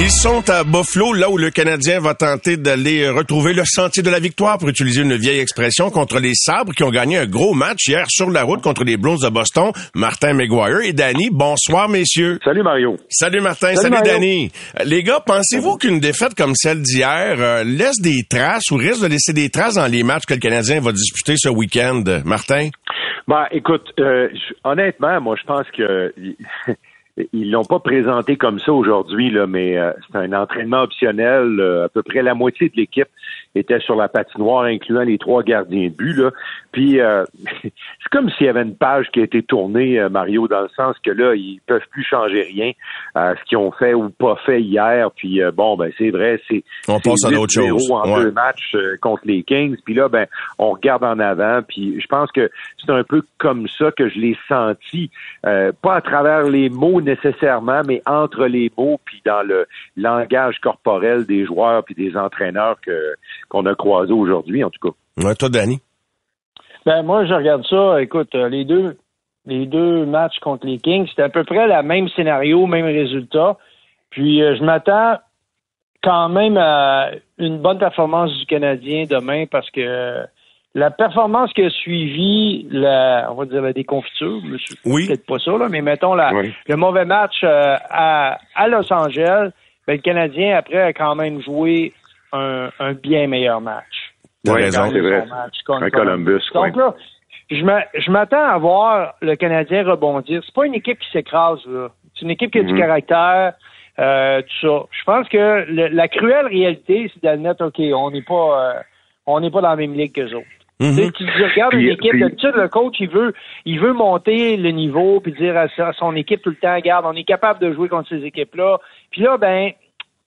Ils sont à Buffalo, là où le Canadien va tenter d'aller retrouver le sentier de la victoire, pour utiliser une vieille expression, contre les Sabres qui ont gagné un gros match hier sur la route contre les Blues de Boston. Martin McGuire et Danny, bonsoir messieurs. Salut Mario. Salut Martin, Salut, salut, Mario. Danny. Euh, Les gars, pensez-vous qu'une défaite comme celle d'hier euh, laisse des traces ou risque de laisser des traces dans les matchs que le Canadien va disputer ce week-end, Martin? Ben, écoute, euh, honnêtement, moi, je pense que ils l'ont pas présenté comme ça aujourd'hui, là, mais euh, c'est un entraînement optionnel. euh, à peu près la moitié de l'équipe était sur la patinoire, incluant les trois gardiens de but. Là. Puis euh, [laughs] c'est comme s'il y avait une page qui a été tournée, euh, Mario, dans le sens que là, ils peuvent plus changer rien à ce qu'ils ont fait ou pas fait hier. Puis euh, bon, ben c'est vrai, c'est On passe à d'autres 8-0 choses. en Ouais. deux matchs euh, contre les Kings. Puis là, ben, on regarde en avant. Puis je pense que c'est un peu comme ça que je l'ai senti, euh, pas à travers les mots nécessairement, mais entre les mots puis dans le langage corporel des joueurs puis des entraîneurs que qu'on a croisés aujourd'hui, en tout cas. Ouais, toi, Danny? Ben moi, je regarde ça. Écoute, euh, les deux, les deux matchs contre les Kings, c'était à peu près le même scénario, même résultat. Puis euh, je m'attends quand même à une bonne performance du Canadien demain parce que la performance qui a suivi, la, on va dire la déconfiture, c'est Oui. peut-être pas ça, là, mais mettons la, Oui. le mauvais match euh, à, à Los Angeles, ben, le Canadien après a quand même joué un, un bien meilleur match. T'as Oui, raison. c'est vrai. Un Columbus, Donc là, je m'a- je m'attends à voir le Canadien rebondir. C'est pas une équipe qui s'écrase, là. C'est une équipe qui a du Mhm. caractère, euh, tout ça. Je pense que le- la cruelle réalité, c'est d'admettre, OK, on n'est pas, euh, on n'est pas dans la même ligue qu'eux autres. Mhm. Tu regardes Puis- une équipe, puis- d'habitude, le coach, il veut, il veut monter le niveau puis dire à, à son équipe tout le temps, regarde, on est capable de jouer contre ces équipes-là. Puis là, ben,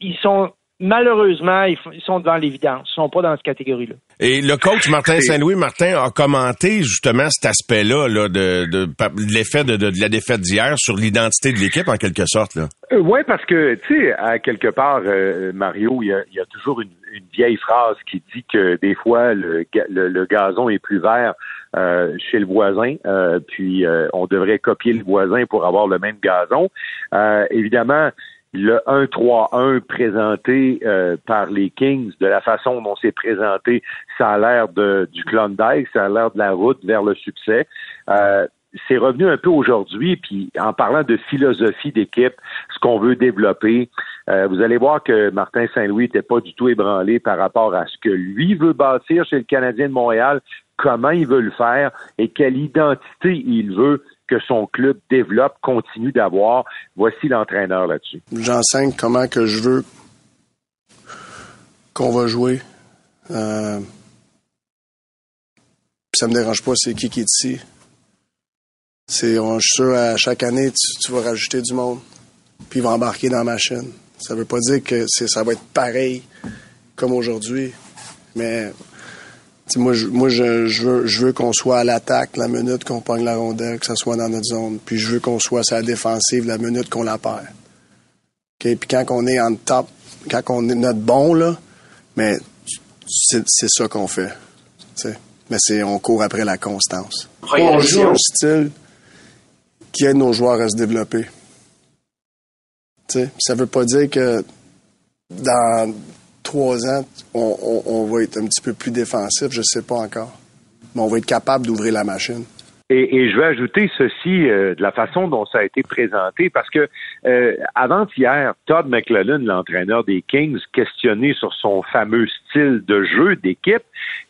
ils sont, malheureusement, ils, sont devant l'évidence. Ils sont pas dans cette catégorie-là. Et le coach Martin Saint-Louis, Martin, a commenté justement cet aspect-là là, de, de, l'effet de, de, la défaite d'hier sur l'identité de l'équipe, en quelque sorte. Là. Euh, oui, parce que, tu sais, à quelque part, euh, Mario, il y, a, toujours une, vieille phrase qui dit que des fois, le, le, gazon est plus vert euh, chez le voisin, puis on devrait copier le voisin pour avoir le même gazon. évidemment, le 1-3-1 présenté euh, par les Kings, de la façon dont c'est présenté, ça a l'air du Klondike, ça a l'air de la route vers le succès. Euh, c'est revenu un peu aujourd'hui, puis en parlant de philosophie d'équipe, ce qu'on veut développer, euh, vous allez voir que Martin Saint-Louis n'était pas du tout ébranlé par rapport à ce que lui veut bâtir chez le Canadien de Montréal, comment il veut le faire et quelle identité il veut que son club développe, continue d'avoir. Voici l'entraîneur là-dessus. J'enseigne comment que je veux qu'on va jouer. Euh, ça me dérange pas, c'est qui qui est ici. C'est, je suis sûr, à chaque année, tu, vas rajouter du monde, puis il va embarquer dans ma chaîne. Ça veut pas dire que ça va être pareil comme aujourd'hui, mais moi, je, moi je, veux, je veux qu'on soit à l'attaque la minute qu'on pogne la rondelle, que ça soit dans notre zone. Puis je veux qu'on soit à la défensive la minute qu'on la perd. Puis quand on est en top, quand on est notre bon, là, mais c'est ça qu'on fait. Mais c'est on court après la constance. On joue un style qui aide nos joueurs à se développer. T'sais, ça veut pas dire que dans trois ans, on, va être un petit peu plus défensif, je ne sais pas encore. Mais on va être capable d'ouvrir la machine. Et, je vais ajouter ceci euh, de la façon dont ça a été présenté, parce que euh, avant-hier, Todd McClellan, l'entraîneur des Kings, questionné sur son fameux style de jeu d'équipe,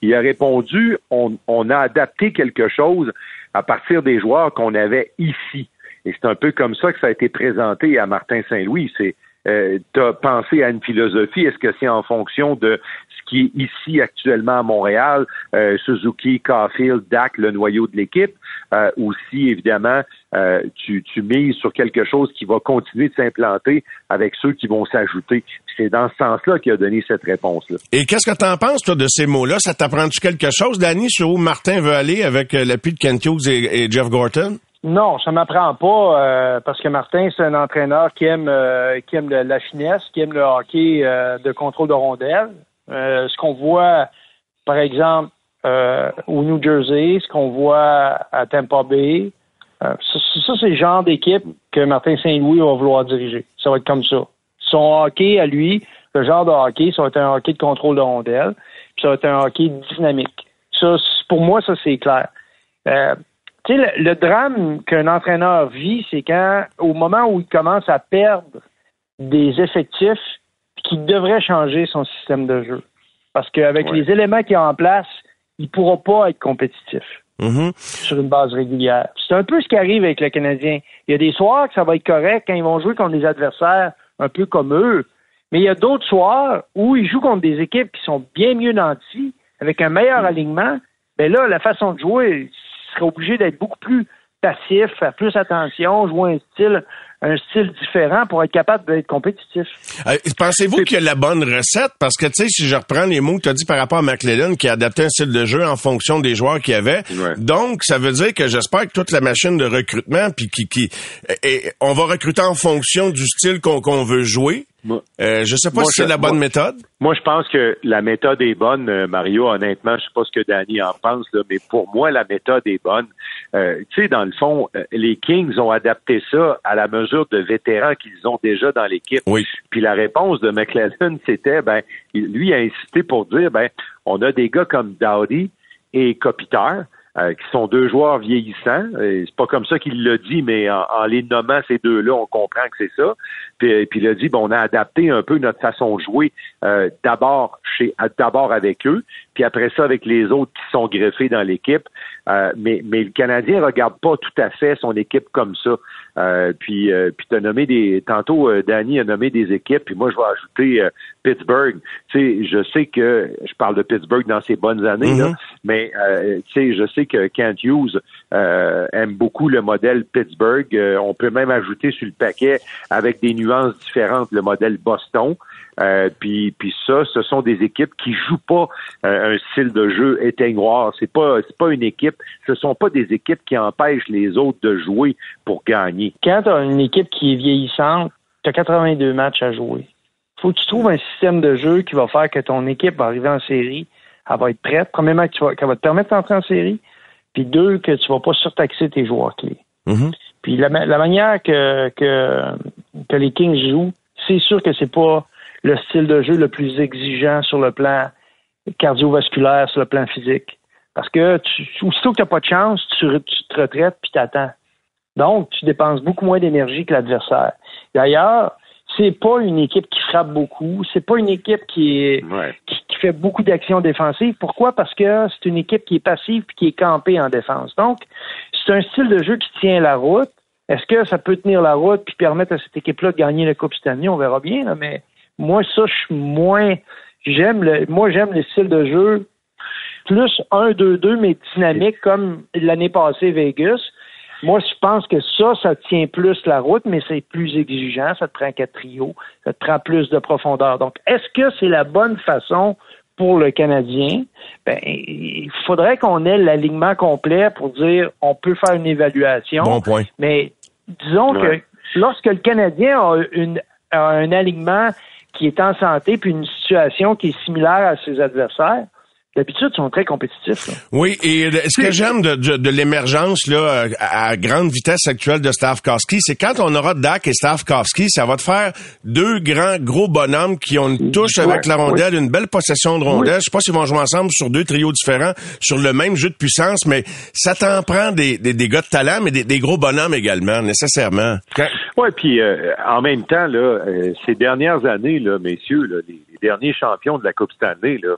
il a répondu on, on a adapté quelque chose à partir des joueurs qu'on avait ici. Et c'est un peu comme ça que ça a été présenté à Martin Saint-Louis. C'est euh, tu as pensé à une philosophie? Est-ce que c'est en fonction de ce qui est ici actuellement à Montréal, euh, Suzuki, Caulfield, Dak, le noyau de l'équipe, euh, ou si évidemment euh, tu, tu mises sur quelque chose qui va continuer de s'implanter avec ceux qui vont s'ajouter? C'est dans ce sens-là qu'il a donné cette réponse-là. Et qu'est-ce que tu en penses, toi, de ces mots-là? Ça t'apprend-tu quelque chose, Danny, sur où Martin veut aller avec l'appui de Kent Hughes et Jeff Gorton? Non, ça m'apprend pas euh, parce que Martin, c'est un entraîneur qui aime euh, qui aime la finesse, qui aime le hockey euh, de contrôle de rondelle. ce qu'on voit, par exemple, au New Jersey, ce qu'on voit à Tampa Bay, ça, ça c'est le genre d'équipe que Martin Saint-Louis va vouloir diriger. Ça va être comme ça. Son hockey à lui, le genre de hockey, ça va être un hockey de contrôle de rondelle, puis ça va être un hockey dynamique. Ça, pour moi, ça c'est clair. Tu sais, le, drame qu'un entraîneur vit, c'est quand, au moment où il commence à perdre des effectifs, qu'il devrait changer son système de jeu. Parce qu'avec les éléments qu'il a en place, il ne pourra pas être compétitif mm-hmm. sur une base régulière. C'est un peu ce qui arrive avec le Canadien. Il y a des soirs que ça va être correct quand ils vont jouer contre des adversaires un peu comme eux, mais il y a d'autres soirs où ils jouent contre des équipes qui sont bien mieux nantis, avec un meilleur alignement. Ben là, la façon de jouer, serait obligé d'être beaucoup plus passif, faire plus attention, jouer un style un style différent pour être capable d'être compétitif. Euh, pensez-vous qu'il y a la bonne recette? Parce que, tu sais, si je reprends les mots que tu as dit par rapport à McLellan, qui a adapté un style de jeu en fonction des joueurs qu'il y avait, donc, ça veut dire que j'espère que toute la machine de recrutement, puis qui, qui et, on va recruter en fonction du style qu'on veut jouer. Euh, je sais pas si c'est la bonne méthode. Moi, je pense que la méthode est bonne, euh, Mario. Honnêtement, je sais pas ce que Danny en pense, là, mais pour moi, la méthode est bonne. Euh, tu sais, dans le fond, euh, les Kings ont adapté ça à la mesure de vétérans qu'ils ont déjà dans l'équipe. Oui. Puis la réponse de McLellan, c'était, ben, lui a insisté pour dire, ben, on a des gars comme Dowdy et Kopitar euh, qui sont deux joueurs vieillissants. C'est pas comme ça qu'il l'a dit, mais en, les nommant ces deux-là, on comprend que c'est ça. Puis, puis il a dit, bon, on a adapté un peu notre façon de jouer euh, d'abord chez, d'abord avec eux, puis après ça avec les autres qui sont greffés dans l'équipe. Euh, mais, mais le Canadien regarde pas tout à fait son équipe comme ça. Euh, puis, euh, puis as nommé des. Tantôt, euh, Danny a nommé des équipes, puis moi je vais ajouter Pittsburgh. Tu sais, je sais que je parle de Pittsburgh dans ses bonnes années, là, mm-hmm. Mais euh, tu sais, je sais que Kent Hughes euh, aime beaucoup le modèle Pittsburgh. Euh, on peut même ajouter sur le paquet avec des nuances différentes le modèle Boston. Euh, puis, puis ça, ce sont des équipes qui jouent pas euh, un style de jeu éteignoir. C'est pas, c'est pas une équipe. Ce sont pas des équipes qui empêchent les autres de jouer pour gagner. Quand tu as une équipe qui est vieillissante, tu as 82 matchs à jouer. Faut que tu trouves un système de jeu qui va faire que ton équipe va arriver en série, elle va être prête. Premièrement, qu'elle va te permettre d'entrer en série. Puis deux, que tu vas pas surtaxer tes joueurs clés. Puis la, la manière que, que, que les Kings jouent, c'est sûr que c'est pas le style de jeu le plus exigeant sur le plan cardiovasculaire, sur le plan physique. Parce que tu, aussitôt que tu n'as pas de chance, tu, tu te retraites puis t'attends. Donc, tu dépenses beaucoup moins d'énergie que l'adversaire. D'ailleurs, c'est pas une équipe qui frappe beaucoup, c'est pas une équipe qui est qui, qui fait beaucoup d'actions défensives. Pourquoi? Parce que c'est une équipe qui est passive puis qui est campée en défense. Donc, c'est un style de jeu qui tient la route. Est-ce que ça peut tenir la route puis permettre à cette équipe-là de gagner la Coupe cette année? On verra bien, là, mais moi, ça, je suis moins. J'aime le. Moi, j'aime le style de jeu plus 1-2-2, mais dynamique, comme l'année passée, Vegas. Moi, je pense que ça, ça tient plus la route, mais c'est plus exigeant. Ça te prend quatre trios, ça te prend plus de profondeur. Donc, est-ce que c'est la bonne façon pour le Canadien? Ben, il faudrait qu'on ait l'alignement complet pour dire on peut faire une évaluation. Bon point. Mais disons Ouais. que lorsque le Canadien a, une, a un alignement qui est en santé puis une situation qui est similaire à ses adversaires, d'habitude, ils sont très compétitifs. là. Oui, et ce que j'aime de, de, de l'émergence là à grande vitesse actuelle de Stavkovski, c'est quand on aura Dak et Stavkovski, ça va te faire deux grands gros bonhommes qui ont une touche avec la rondelle, une belle possession de rondelle. Je sais pas s'ils vont jouer ensemble sur deux trios différents, sur le même jeu de puissance, mais ça t'en prend des, des, des gars de talent, mais des, des gros bonhommes également, nécessairement. Quand- Oui, puis euh, en même temps, là, euh, ces dernières années, là, messieurs, là, les, les derniers champions de la Coupe Stanley, là,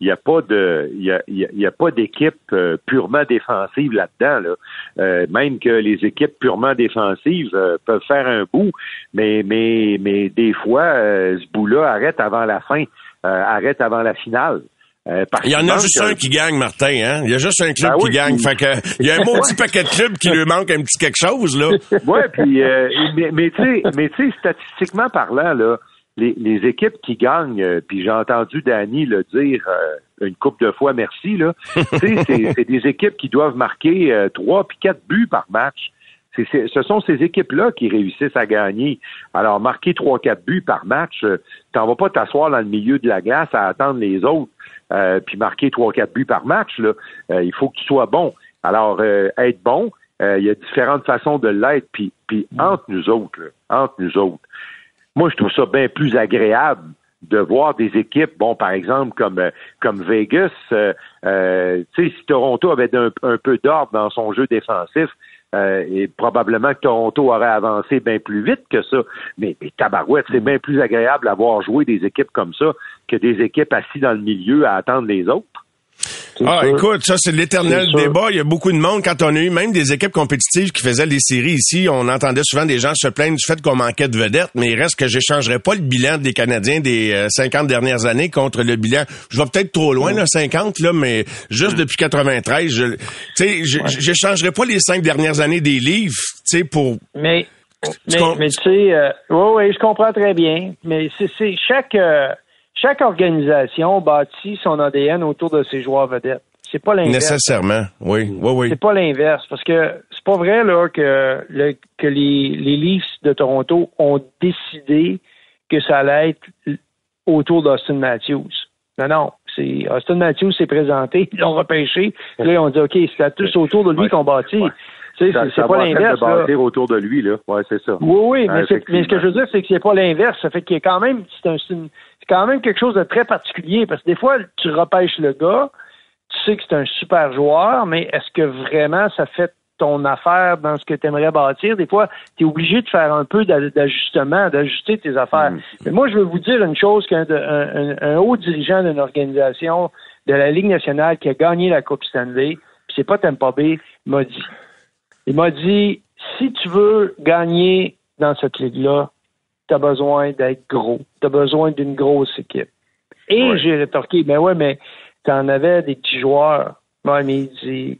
il n'y a pas de, il y a, y a- pas d'équipe euh, purement défensive là-dedans. Là. Euh, même que les équipes purement défensives euh, peuvent faire un bout, mais mais mais des fois, euh, ce bout-là arrête avant la fin, arrête avant la finale. Euh, Il y en a juste un- un qui gagne, Martin. Hein? Il y a juste un club Ben qui oui, gagne. puis- Fait que, il y a un [laughs] maudit paquet de clubs qui lui manque un petit quelque chose, là. Ouais, puis euh, mais, mais tu sais, mais tu sais, statistiquement parlant là, les, les équipes qui gagnent, euh, puis j'ai entendu Danny le dire euh, une couple de fois, merci là. [laughs] c'est, des équipes qui doivent marquer euh, trois puis quatre buts par match. Ce sont ces équipes-là qui réussissent à gagner. Alors, marquer trois, quatre buts par match, euh, t'en vas pas t'asseoir dans le milieu de la glace à attendre les autres, puis marquer trois, quatre buts par match. Là. Il faut que tu sois bon. Alors, être bon, il y a différentes façons de l'être. Puis, puis entre nous autres, là, entre nous autres, moi, je trouve ça bien plus agréable de voir des équipes, bon, par exemple, comme, euh, comme Vegas, euh, euh, tu sais, si Toronto avait un, peu d'ordre dans son jeu défensif, euh, et probablement que Toronto aurait avancé bien plus vite que ça. Mais, mais tabarouette, c'est bien plus agréable d'avoir joué des équipes comme ça que des équipes assises dans le milieu à attendre les autres. Ah, sûr. écoute, ça, c'est l'éternel débat. Il y a beaucoup de monde. Quand on a eu même des équipes compétitives qui faisaient des séries ici, on entendait souvent des gens se plaindre du fait qu'on manquait de vedettes, mais il reste que j'échangerais pas le bilan des Canadiens des euh, 50 dernières années contre le bilan. Je vais peut-être trop loin, là, 50, là, mais juste depuis 93, je, tu sais, j'échangerais pas les cinq dernières années des livres, tu sais, pour, Mais, mais, com- mais tu sais, euh, oui, oui, je comprends très bien. Mais c'est c'est chaque euh, chaque organisation bâtit son ADN autour de ses joueurs vedettes. C'est pas l'inverse. nécessairement. Oui, oui, oui. C'est pas l'inverse. Parce que c'est pas vrai là que, le, que les, les Leafs de Toronto ont décidé que ça allait être autour d'Austin Matthews. Non, non. C'est Austin Matthews s'est présenté, [laughs] ils l'ont repêché. Puis là, ils ont dit OK, c'est tous autour de lui qu'on bâtit. C'est- pas l'inverse. autour de lui, là. Ouais, c'est ça. Oui, oui, mais, Ah, mais ce que je veux dire, c'est que c'est pas l'inverse. Ça fait qu'il a quand même, c'est quand même quelque chose de très particulier parce que des fois, tu repêches le gars, tu sais que c'est un super joueur, mais est-ce que vraiment ça fait ton affaire dans ce que tu aimerais bâtir? Des fois, tu es obligé de faire un peu d'a- d'ajustement, d'ajuster tes affaires. Mais moi, je veux vous dire une chose qu'un un- un haut dirigeant d'une organisation de la Ligue nationale qui a gagné la Coupe Stanley, puis c'est pas Tampa Bay, m'a dit. Il m'a dit si tu veux gagner dans cette ligue-là, tu as besoin d'être gros. Tu as besoin d'une grosse équipe. Et j'ai rétorqué, mais ouais, mais tu en avais des petits joueurs. Ouais, mais il-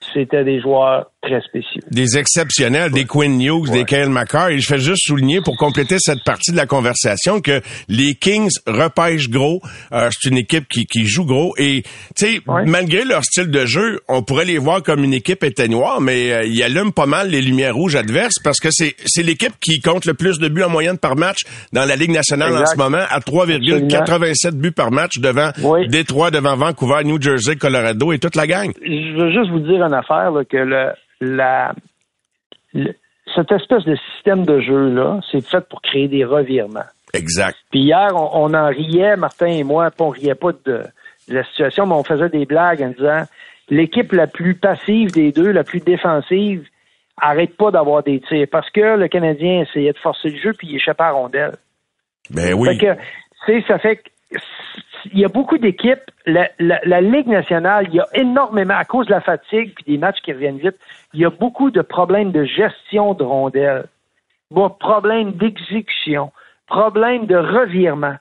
c'était des joueurs très spéciaux. Des exceptionnels, des Quinn Hughes, des Kyle McCarr. Et je fais juste souligner pour compléter cette partie de la conversation que les Kings repêchent gros. Euh, c'est une équipe qui, qui joue gros. Et tu sais, malgré leur style de jeu, on pourrait les voir comme une équipe éteignoire, mais euh, ils allument pas mal les lumières rouges adverses parce que c'est c'est l'équipe qui compte le plus de buts en moyenne par match dans la Ligue nationale en ce moment, à 3,87 buts par match devant Détroit, devant Vancouver, New Jersey, Colorado et toute la gang. Je veux juste vous dire une affaire, là, que le, la, le- cette espèce de système de jeu-là, c'est fait pour créer des revirements. Exact. Puis hier, on, on en riait, Martin et moi, puis on riait pas de, de la situation, mais on faisait des blagues en disant l'équipe la plus passive des deux, la plus défensive, arrête pas d'avoir des tirs. Parce que le Canadien essayait de forcer le jeu puis il échappait à la rondelle. Ben oui. Fait que, ça fait que il y a beaucoup d'équipes. La, Ligue nationale, il y a énormément, à cause de la fatigue puis des matchs qui reviennent vite, il y a beaucoup de problèmes de gestion de rondelles, bon, problèmes d'exécution, problèmes de revirement.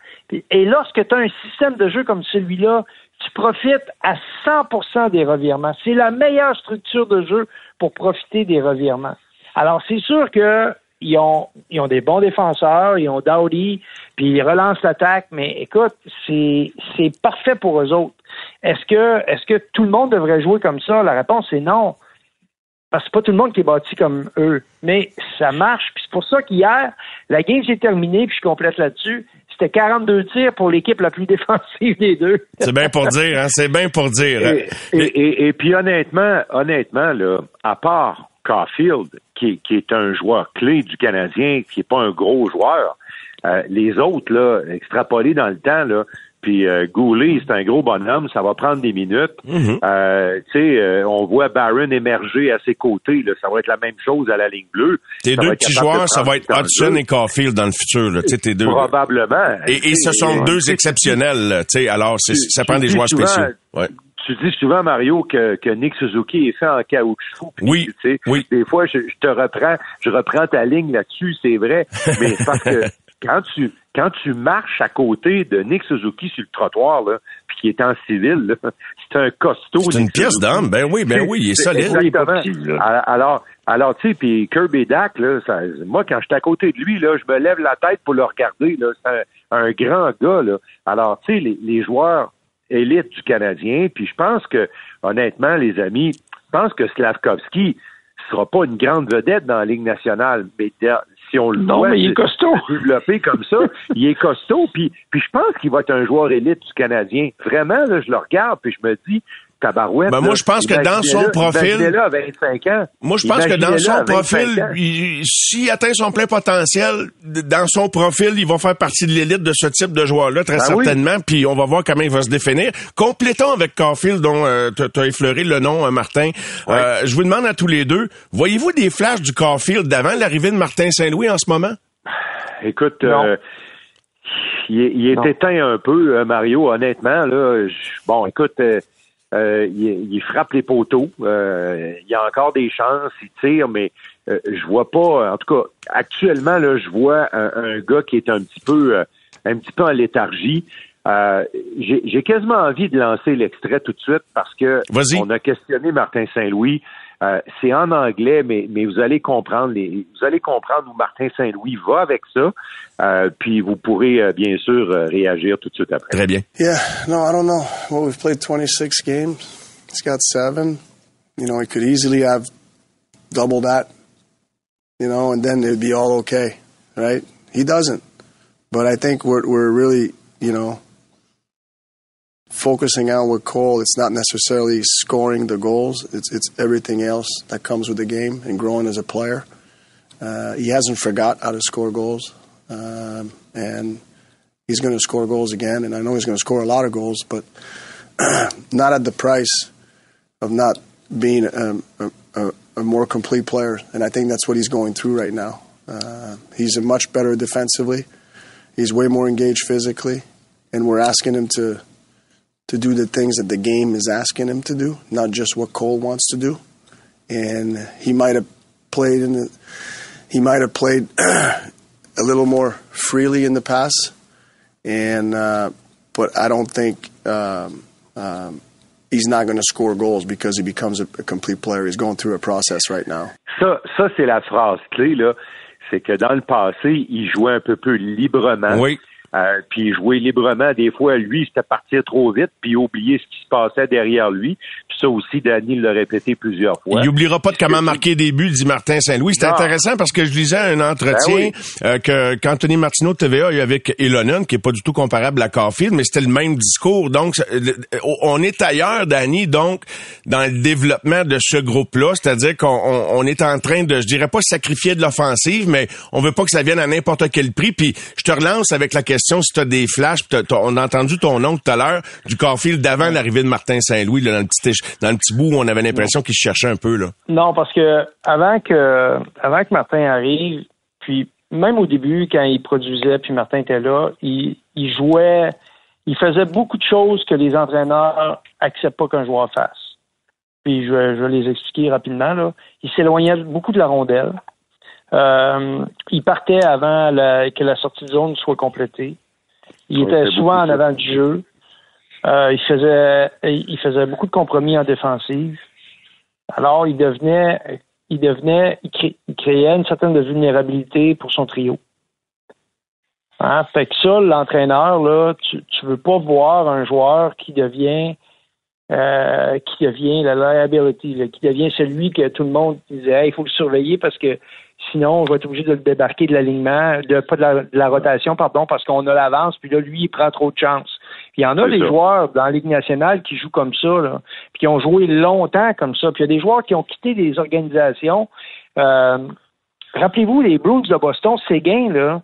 Et lorsque tu as un système de jeu comme celui-là, tu profites à 100% des revirements. C'est la meilleure structure de jeu pour profiter des revirements. Alors, c'est sûr que ils ont, ils ont des bons défenseurs, ils ont Dowdy, puis ils relancent l'attaque, mais écoute, c'est, c'est parfait pour eux autres. Est-ce que, est-ce que tout le monde devrait jouer comme ça? La réponse est non. Parce que c'est pas tout le monde qui est bâti comme eux. Mais ça marche. Puis c'est pour ça qu'hier, la game s'est terminée, puis je complète là-dessus. C'était 42 tirs pour l'équipe la plus [laughs] défensive des deux. C'est bien pour dire, hein? C'est bien pour dire. Et, et, et- et puis honnêtement, honnêtement, là, à part Caulfield, qui, qui est un joueur clé du Canadien, qui est pas un gros joueur, euh, les autres, là, extrapolés dans le temps, là, puis euh, Goulet, c'est un gros bonhomme, ça va prendre des minutes. Euh, tu sais, euh, on voit Barron émerger à ses côtés, là, ça va être la même chose à la ligne bleue. Tes Ça deux petits de joueurs, ça va être Hudson et Caulfield dans le futur, là. Tu sais, tes deux. Probablement. Et, et ce sont Et- deux exceptionnels, tu sais. Alors, ça prend des joueurs spéciaux. Ouais. Tu dis souvent, Mario, que, que Nick Suzuki est fait en caoutchouc. Oui, tu sais, Des fois, je, je te reprends, je reprends ta ligne là-dessus, c'est vrai. Mais [laughs] parce que quand tu quand tu marches à côté de Nick Suzuki sur le trottoir, là, puis qui est en civil, là, [laughs] c'est un costaud. C'est une Nick pièce d'homme. Ben oui, ben oui, il est solide. Exactement. Alors, alors tu sais, puis Kirby Dak, là, ça, moi, quand j'étais à côté de lui, là, je me lève la tête pour le regarder. Là, c'est un, un grand gars. Là. Alors, tu sais, les, les joueurs élites du Canadien, puis je pense que, honnêtement, les amis, je pense que Slavkovski sera pas une grande vedette dans la Ligue nationale, mais si on le Non, voit mais il est costaud. développer comme ça, [laughs] il est costaud, puis, puis je pense qu'il va être un joueur élite du Canadien. Vraiment, là, je le regarde, puis je me dis, tabarouette. Ben, moi, je pense que dans son profil- imaginez-le à 25 ans. Moi, je pense que dans son à 25 profil, s'il atteint son plein potentiel, dans son profil, il va faire partie de l'élite de ce type de joueur-là, très Ben oui. certainement. Puis on va voir comment il va se définir. Complétons avec Caulfield, dont tu as effleuré le nom, euh, Martin. Euh, je vous demande à tous les deux, voyez-vous des flashs du Caulfield d'avant l'arrivée de Martin Saint-Louis en ce moment? Écoute, Non. euh, il est, il est Non. éteint un peu, euh, Mario, honnêtement. Là, Je- bon, écoute, euh, il, il frappe les poteaux. Euh, il y a encore des chances, il tire, mais euh, je vois pas. En tout cas, actuellement, là, je vois un, un gars qui est un petit peu, euh, un petit peu en léthargie. Euh, J'ai j'ai quasiment envie de lancer l'extrait tout de suite parce que on a questionné Martin Saint-Louis. Euh, c'est en anglais, mais, mais vous allez comprendre les, vous allez comprendre où Martin Saint-Louis va avec ça. Euh, puis vous pourrez euh, bien sûr euh, réagir tout de suite après. Très bien. Yeah, no, I don't know. Well, we've played 26 games. He's got seven. You know, he could easily have double that, you know, and then it'd be all okay, right? He doesn't. But I think we're, we're really, you know, focusing on with Cole. It's not necessarily scoring the goals, it's, it's everything else that comes with the game and growing as a player. Uh, he hasn't forgot how to score goals. Um, and he's going to score goals again, and I know he's going to score a lot of goals, but [clears throat] not at the price of not being um, a, a, a more complete player. And I think that's what he's going through right now. Uh, he's a much better defensively. He's way more engaged physically, and we're asking him to to do the things that the game is asking him to do, not just what Cole wants to do. And he might have played in the, he might have played [clears throat] a little more freely in the past, and uh, but I don't think um, um, he's not going to score goals because he becomes a, a complete player. He's going through a process right now. Ça, ça c'est la phrase clé, là. C'est que dans le passé, il jouait un peu peu librement. Oui. Euh, puis jouer librement, des fois, lui, c'était partir trop vite, puis oublier ce qui se passait derrière lui. Ça aussi, Danny l'a répété plusieurs fois. Il oubliera pas de comment marquer des buts, dit Martin Saint-Louis. C'est Non. intéressant parce que je lisais un entretien Ben euh, que qu'Anthony Martineau de TVA a eu avec Elonen, qui est pas du tout comparable à Caulfield, mais c'était le même discours. Donc, on est ailleurs, Danny, donc, dans le développement de ce groupe-là. C'est-à-dire qu'on on- on est en train de, je dirais pas sacrifier de l'offensive, mais on veut pas que ça vienne à n'importe quel prix. Puis, je te relance avec la question si tu as des flashs. On a entendu ton nom tout à l'heure du Caulfield d'avant l'arrivée de Martin Saint-Louis, dans le petit éche- dans le petit bout où on avait l'impression qu'il se cherchait un peu, là. Non, parce que avant que avant que Martin arrive, puis même au début, quand il produisait, puis Martin était là, il, il jouait, il faisait beaucoup de choses que les entraîneurs acceptent pas qu'un joueur fasse. Puis je, vais- je vais les expliquer rapidement. Là. Il s'éloignait beaucoup de la rondelle. Euh, il partait avant la- que la sortie de zone soit complétée. Il Ouais, était souvent en avant du jeu. Euh, il faisait il faisait beaucoup de compromis en défensive. Alors, il devenait, il devenait, il, cré- il créait une certaine de vulnérabilité pour son trio. Hein? Fait que ça, l'entraîneur, là, tu, tu veux pas voir un joueur qui devient, euh, qui devient la liability, là, qui devient celui que tout le monde disait, il faut le surveiller parce que sinon, on va être obligé de le débarquer de l'alignement, de pas de la, de la rotation, pardon, parce qu'on a l'avance, puis là, lui, il prend trop de chance. Puis il y en a des ça. joueurs dans la Ligue nationale qui jouent comme ça, là, puis qui ont joué longtemps comme ça. Puis il y a des joueurs qui ont quitté des organisations. Euh, Rappelez-vous, les Bruins de Boston, Séguin, là,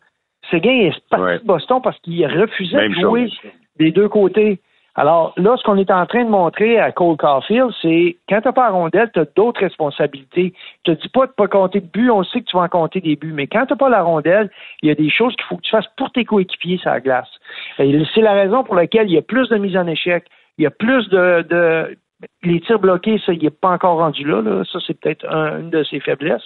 Séguin est parti Ouais. de Boston parce qu'il refusait Même de jouer chose. des deux côtés. Alors là, ce qu'on est en train de montrer à Cole Caulfield, c'est quand t'as pas la rondelle, t'as d'autres responsabilités. Je te dis pas de pas compter de buts, on sait que tu vas en compter des buts, mais quand t'as pas la rondelle, il y a des choses qu'il faut que tu fasses pour tes coéquipiers sur la glace. C'est la raison pour laquelle il y a plus de mise en échec, il y a plus de, de les tirs bloqués, ça, il n'est pas encore rendu là. là. Ça, c'est peut-être un- une de ses faiblesses,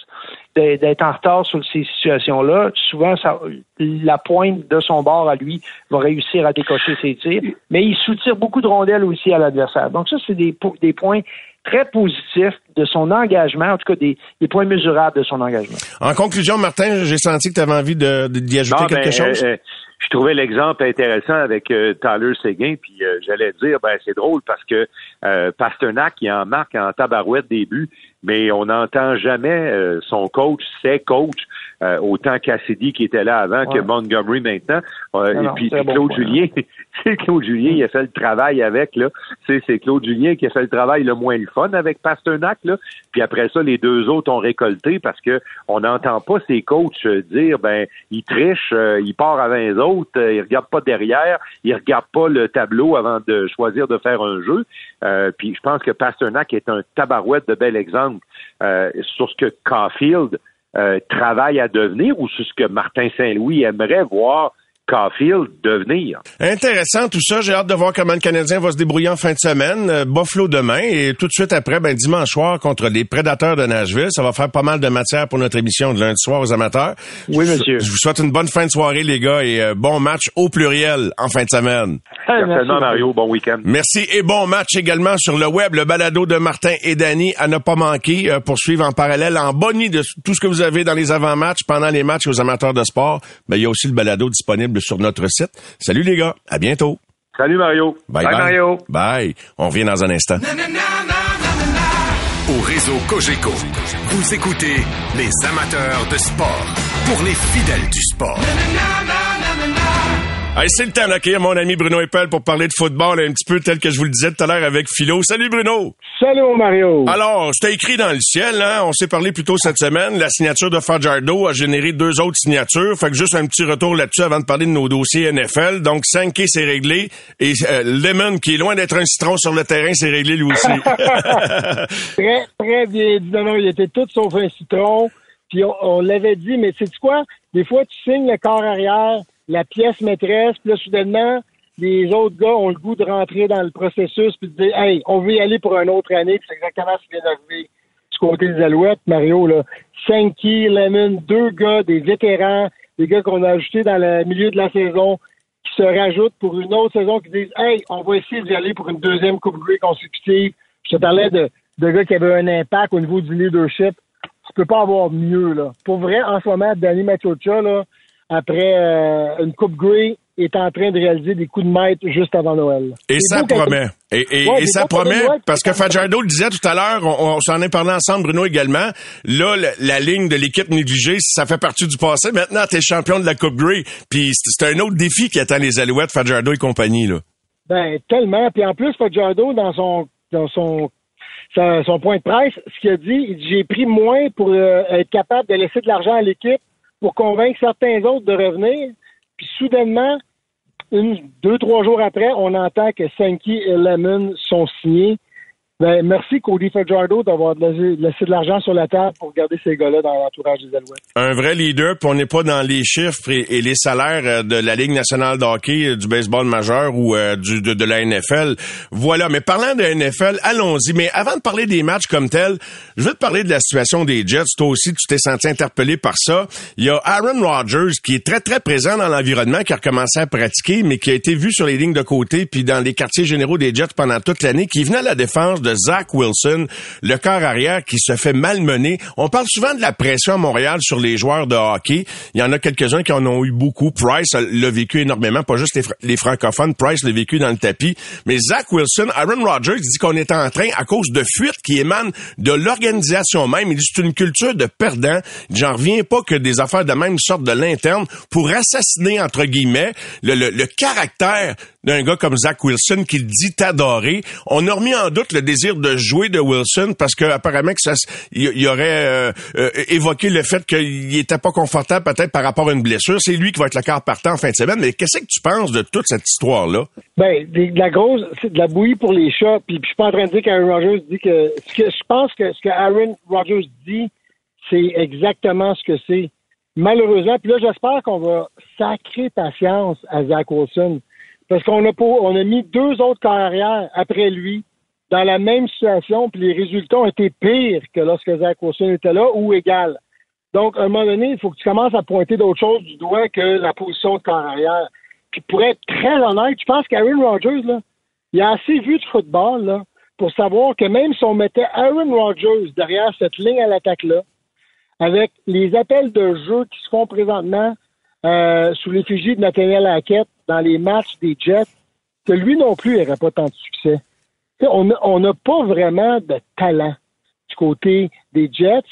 d'être en retard sur ces situations-là. Souvent, ça, la pointe de son bord à lui va réussir à décocher ses tirs, mais il soutire beaucoup de rondelles aussi à l'adversaire. Donc ça, c'est des, po- des points très positifs de son engagement, en tout cas des, des points mesurables de son engagement. En conclusion, Martin, j'ai senti que tu avais envie de- d'y ajouter Non, quelque ben, chose. euh, euh, je trouvais l'exemple intéressant avec euh, Tyler Seguin, puis euh, j'allais dire, ben c'est drôle parce que euh, Pasternak, il en marque en tabarouette des buts, mais on n'entend jamais euh, son coach, ses coachs, euh, autant Cassidy qui était là avant que. Montgomery maintenant. Euh, Non, et puis Claude Julien, [laughs] c'est Claude Julien, il a fait le travail avec, là. C'est, c'est Claude Julien qui a fait le travail le moins le fun avec Pasternak, là. Puis après ça, les deux autres ont récolté parce que on n'entend pas ces coachs euh, dire ben il triche, euh, il part avant les autres, euh, il regarde pas derrière, il regarde pas le tableau avant de choisir de faire un jeu. Euh, puis je pense que Pasternak est un tabarouette de bel exemple euh, sur ce que Caulfield euh, travaille à devenir ou sur ce que Martin Saint-Louis aimerait voir Caulfield devenir. Intéressant tout ça. J'ai hâte de voir comment le Canadien va se débrouiller en fin de semaine. Euh, Buffalo demain et tout de suite après, ben, dimanche soir contre les Prédateurs de Nashville. Ça va faire pas mal de matière pour notre émission de lundi soir aux amateurs. Oui, monsieur. Je vous souhaite une bonne fin de soirée, les gars, et euh, bon match au pluriel en fin de semaine. [laughs] Certainement, Mario, bon week-end. Merci et bon match également sur le web, le balado de Martin et Danny à ne pas manquer euh, pour suivre en parallèle en bonnie de tout ce que vous avez dans les avant-matchs, pendant les matchs aux amateurs de sport. Ben, il y a aussi le balado disponible sur notre site. Salut les gars, à bientôt. Salut Mario. Bye bye. Mario. Bye. On revient dans un instant. Au réseau Cogeco, vous écoutez les amateurs de sport pour les fidèles du sport. Hey, c'est le temps d'accueillir mon ami Bruno Eppel pour parler de football un petit peu tel que je vous le disais tout à l'heure avec Philo. Salut Bruno! Salut Mario! Alors, c'était écrit dans le ciel, hein? On s'est parlé plus tôt cette semaine. La signature de Fajardo a généré deux autres signatures. Fait que juste un petit retour là-dessus avant de parler de nos dossiers NFL. Donc, 5K, c'est réglé. Et euh, Lemon, qui est loin d'être un citron sur le terrain, c'est réglé lui aussi. [laughs] très, très bien dit. Non, non, il était tout sauf un citron. Puis on, on l'avait dit, mais c'est quoi? Des fois, tu signes le corps arrière, la pièce maîtresse, puis là, soudainement, les autres gars ont le goût de rentrer dans le processus puis de dire Hey, on veut y aller pour une autre année, c'est exactement ce qui vient d'arriver du côté des Alouettes, Mario, là. Sankey, Lemon, deux gars, des vétérans, des gars qu'on a ajoutés dans le milieu de la saison. qui se rajoutent pour une autre saison, qui disent Hey, on va essayer d'y aller pour une deuxième Coupe Grey consécutive. Je te parlais de, de gars qui avaient un impact au niveau du leadership. Tu peux pas avoir mieux, là. Pour vrai, en ce moment, Danny Machocha, là, après euh, une Coupe Grey, est en train de réaliser des coups de maître juste avant Noël. Et ça promet. Et, et- Ouais, et des ça promet, Noël, parce que Fajardo le disait tout à l'heure, on, on s'en est parlé ensemble, Bruno également. Là, la, la ligne de l'équipe négligée, ça fait partie du passé. Maintenant, t'es champion de la Coupe Grey. Puis c'est un autre défi qui attend les Alouettes, Fajardo et compagnie. Là. Ben, tellement. Puis en plus, Fajardo, dans son dans son point de presse, ce qu'il a dit, il dit j'ai pris moins pour euh, être capable de laisser de l'argent à l'équipe pour convaincre certains autres de revenir. Puis soudainement, une, deux, trois jours après, on entend que Sankey et Lemon sont signés. Ben, merci Cody Fajardo d'avoir laissé, de l'argent sur la table pour garder ces gars-là dans l'entourage des Alouettes. Un vrai leader, puis on n'est pas dans les chiffres et, et les salaires euh, de la Ligue nationale de hockey, euh, du baseball majeur ou euh, du, de, de la NFL. Voilà, mais parlant de NFL, allons-y. Mais avant de parler des matchs comme tels, je veux te parler de la situation des Jets. Toi aussi, tu t'es senti interpellé par ça. Il y a Aaron Rodgers qui est très, très présent dans l'environnement, qui a recommencé à pratiquer, mais qui a été vu sur les lignes de côté puis dans les quartiers généraux des Jets pendant toute l'année, qui venait à la défense de Zach Wilson, le corps arrière qui se fait malmener. On parle souvent de la pression à Montréal sur les joueurs de hockey. Il y en a quelques-uns qui en ont eu beaucoup. Price l'a vécu énormément, pas juste les, fr- les francophones. Price l'a vécu dans le tapis. Mais Zach Wilson, Aaron Rodgers dit qu'on est en train, à cause de fuites qui émanent de l'organisation même, il dit c'est une culture de perdants. J'en reviens pas que des affaires de même sorte de l'interne pour assassiner, entre guillemets, le, le- le caractère d'un gars comme Zach Wilson qu'il dit adorer. On a remis en doute le désir de jouer de Wilson parce que apparemment que ça, il, il aurait euh, euh, évoqué le fait qu'il était pas confortable peut-être par rapport à une blessure. C'est lui qui va être le quart partant en fin de semaine. Mais qu'est-ce que tu penses de toute cette histoire-là? Ben, des- de la grosse, c'est de la bouillie pour les chats. Puis je suis pas en train de dire qu'Aaron Rodgers dit que, ce que je pense que ce que Aaron Rodgers dit, c'est exactement ce que c'est. Malheureusement, puis là, j'espère qu'on va sacrer patience à Zach Wilson. Parce qu'on a, on a mis deux autres carrières après lui dans la même situation, puis les résultats ont été pires que lorsque Zach Wilson était là ou égal. Donc, à un moment donné, il faut que tu commences à pointer d'autres choses du doigt que la position de carrière. Puis pour être très honnête, je pense qu'Aaron Rodgers, là, il a assez vu de football là, pour savoir que même si on mettait Aaron Rodgers derrière cette ligne à l'attaque-là, avec les appels de jeu qui se font présentement euh, sous l'effigie de Nathaniel Hackett dans les matchs des Jets, que lui non plus n'aurait pas tant de succès. On n'a pas vraiment de talent du côté des Jets,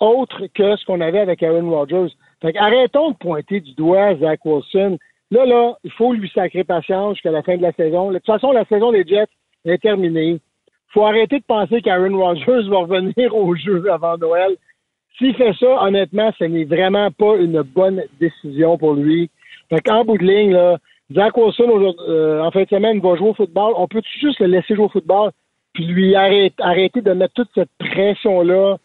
autre que ce qu'on avait avec Aaron Rodgers. Fait arrêtons de pointer du doigt Zach Wilson. Là, là, il faut lui sacrer patience jusqu'à la fin de la saison. De toute façon, la saison des Jets est terminée. Il faut arrêter de penser qu'Aaron Rodgers [laughs] va revenir au jeu avant Noël. S'il fait ça, honnêtement, ce n'est vraiment pas une bonne décision pour lui. Fait qu'en bout de ligne, là, Zach Wilson, euh, en fin de semaine, va jouer au football. On peut juste le laisser jouer au football puis lui arrêter, arrêter de mettre toute cette pression-là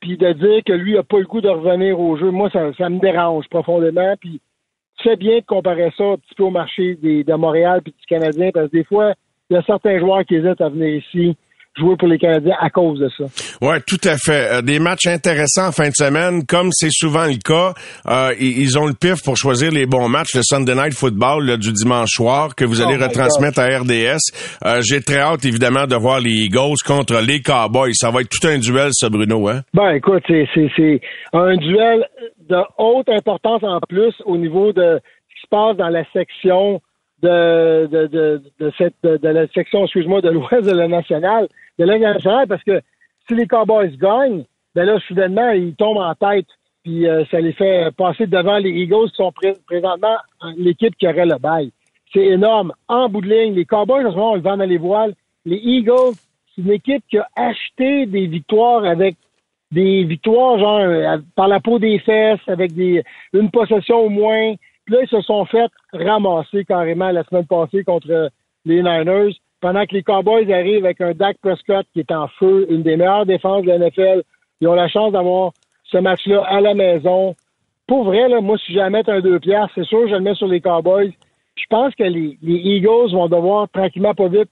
puis de dire que lui n'a pas le goût de revenir au jeu. Moi, ça, ça me dérange profondément. Puis fais bien de comparer ça un petit peu au marché des, de Montréal puis du Canadien parce que des fois, il y a certains joueurs qui hésitent à venir ici jouer pour les Canadiens à cause de ça. Ouais, tout à fait. Euh, des matchs intéressants en fin de semaine, comme c'est souvent le cas. Euh, ils, ont le pif pour choisir les bons matchs. Le Sunday Night Football là, du dimanche soir que vous allez Oh my retransmettre à RDS. Euh, J'ai très hâte, évidemment, de voir les Eagles contre les Cowboys. Ça va être tout un duel, ça, Bruno. Hein? Ben, écoute, c'est un duel de haute importance en plus au niveau de ce qui se passe dans la section de, de, de, de cette, de, la section, excuse-moi, de l'ouest de la nationale, de la nationale, parce que si les Cowboys gagnent, ben là, soudainement, ils tombent en tête, puis euh, ça les fait passer devant les Eagles qui sont pré- présentement l'équipe qui aurait le bail. C'est énorme. En bout de ligne, les Cowboys, en ce moment, on le dans les voiles. Les Eagles, c'est une équipe qui a acheté des victoires avec des victoires genre euh, par la peau des fesses, avec des une possession au moins. Puis là, ils se sont fait ramasser carrément la semaine passée contre les Niners, pendant que les Cowboys arrivent avec un Dak Prescott qui est en feu, une des meilleures défenses de la NFL. Ils ont la chance d'avoir ce match-là à la maison. Pour vrai, là, moi, si à mettre un deux piastres, c'est sûr, je le mets sur les Cowboys. Je pense que les, les Eagles vont devoir tranquillement, pas vite,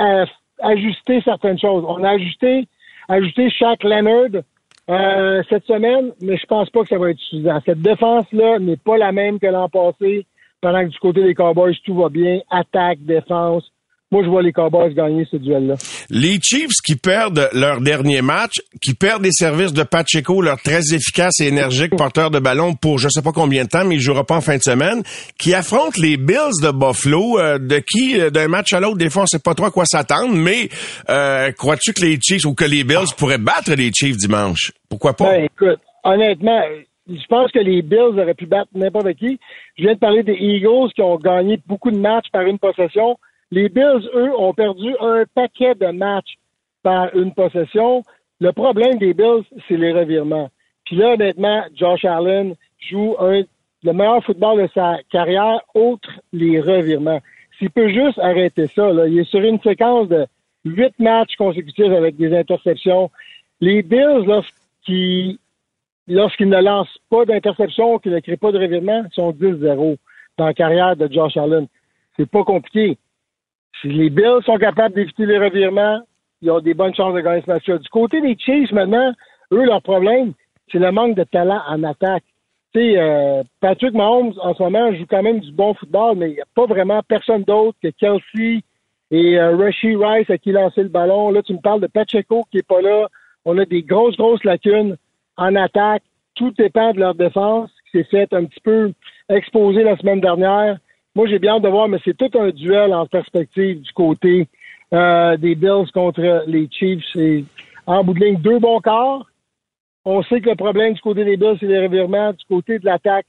euh, ajuster certaines choses. On a ajusté, ajusté Shaq Leonard euh, cette semaine, mais je pense pas que ça va être suffisant. Cette défense-là n'est pas la même que l'an passé. pendant que du côté des Cowboys, tout va bien, attaque, défense. Moi, je vois les Cowboys gagner ce duel-là. Les Chiefs qui perdent leur dernier match, qui perdent les services de Pacheco, leur très efficace et énergique porteur de ballon pour je sais pas combien de temps, mais il jouera pas en fin de semaine, qui affrontent les Bills de Buffalo, euh, de qui, euh, d'un match à l'autre, des fois, on sait pas trop à quoi s'attendre, mais euh, crois-tu que les Chiefs ou que les Bills pourraient battre les Chiefs dimanche? Pourquoi pas? Ben, écoute, honnêtement, je pense que les Bills auraient pu battre n'importe qui. Je viens de parler des Eagles qui ont gagné beaucoup de matchs par une possession. Les Bills, eux, ont perdu un paquet de matchs par une possession. Le problème des Bills, c'est les revirements. Puis là, honnêtement, Josh Allen joue le meilleur football de sa carrière, outre les revirements. S'il peut juste arrêter ça, il est sur une séquence de huit matchs consécutifs avec des interceptions. Les Bills, lorsqu'ils lorsqu'ils ne lancent pas d'interception, qu'ils ne créent pas de revirement, sont 10-0 dans la carrière de Josh Allen. C'est pas compliqué. Si les Bills sont capables d'éviter les revirements, ils ont des bonnes chances de gagner ce match-là. Du côté des Chiefs, maintenant, eux, leur problème, c'est le manque de talent en attaque. Tu sais, euh, Patrick Mahomes, en ce moment, joue quand même du bon football, mais il n'y a pas vraiment personne d'autre que Kelsey et euh, Rice à qui lancer le ballon. Là, tu me parles de Pacheco qui est pas là. On a des grosses, grosses lacunes en attaque. Tout dépend de leur défense qui s'est fait un petit peu exposer la semaine dernière. Moi, j'ai bien hâte de voir, mais c'est tout un duel en perspective du côté euh, des Bills contre les Chiefs. C'est en bout de ligne deux bons quarts. On sait que le problème du côté des Bills, c'est les revirements. Du côté de l'attaque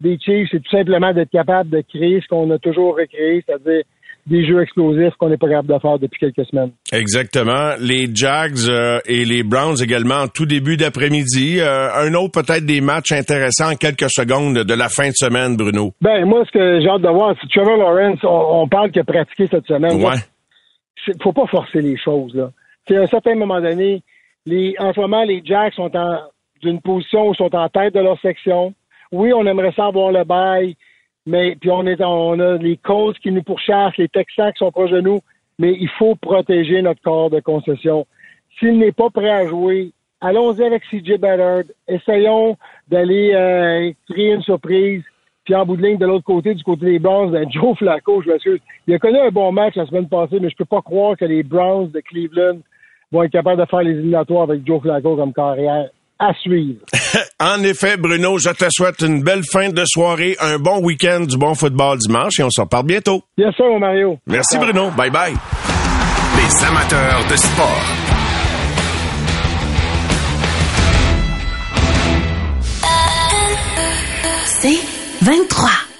des Chiefs, c'est tout simplement d'être capable de créer ce qu'on a toujours recréé, c'est-à-dire des jeux explosifs qu'on n'est pas capable de faire depuis quelques semaines. Exactement. Les Jags euh, et les Browns également en tout début d'après-midi. Euh, un autre peut-être des matchs intéressants en quelques secondes de la fin de semaine, Bruno. Ben moi, ce que j'ai hâte de voir, c'est Trevor Lawrence. On, parle qu'il a pratiqué cette semaine. Ouais. Faut pas forcer les choses là. C'est à un certain moment donné, les, en ce moment, les Jags sont en d'une position où ils sont en tête de leur section. Oui, on aimerait ça avoir le bail mais puis on est on a les causes qui nous pourchassent, les Texans qui sont proches de nous, mais il faut protéger notre corps de concession. S'il n'est pas prêt à jouer, allons-y avec CJ Ballard. Essayons d'aller euh, créer une surprise. Puis en bout de ligne, de l'autre côté, du côté des Browns, ben Joe Flacco, je m'assure, il a connu un bon match la semaine passée, mais je peux pas croire que les Browns de Cleveland vont être capables de faire les éliminatoires avec Joe Flacco comme carrière à suivre. [laughs] en effet, Bruno, je te souhaite une belle fin de soirée, un bon week-end du bon football dimanche et on se reparle bientôt. Bien sûr, mon Mario. Merci, Bruno. Bye bye. Les amateurs de sport. C'est 23.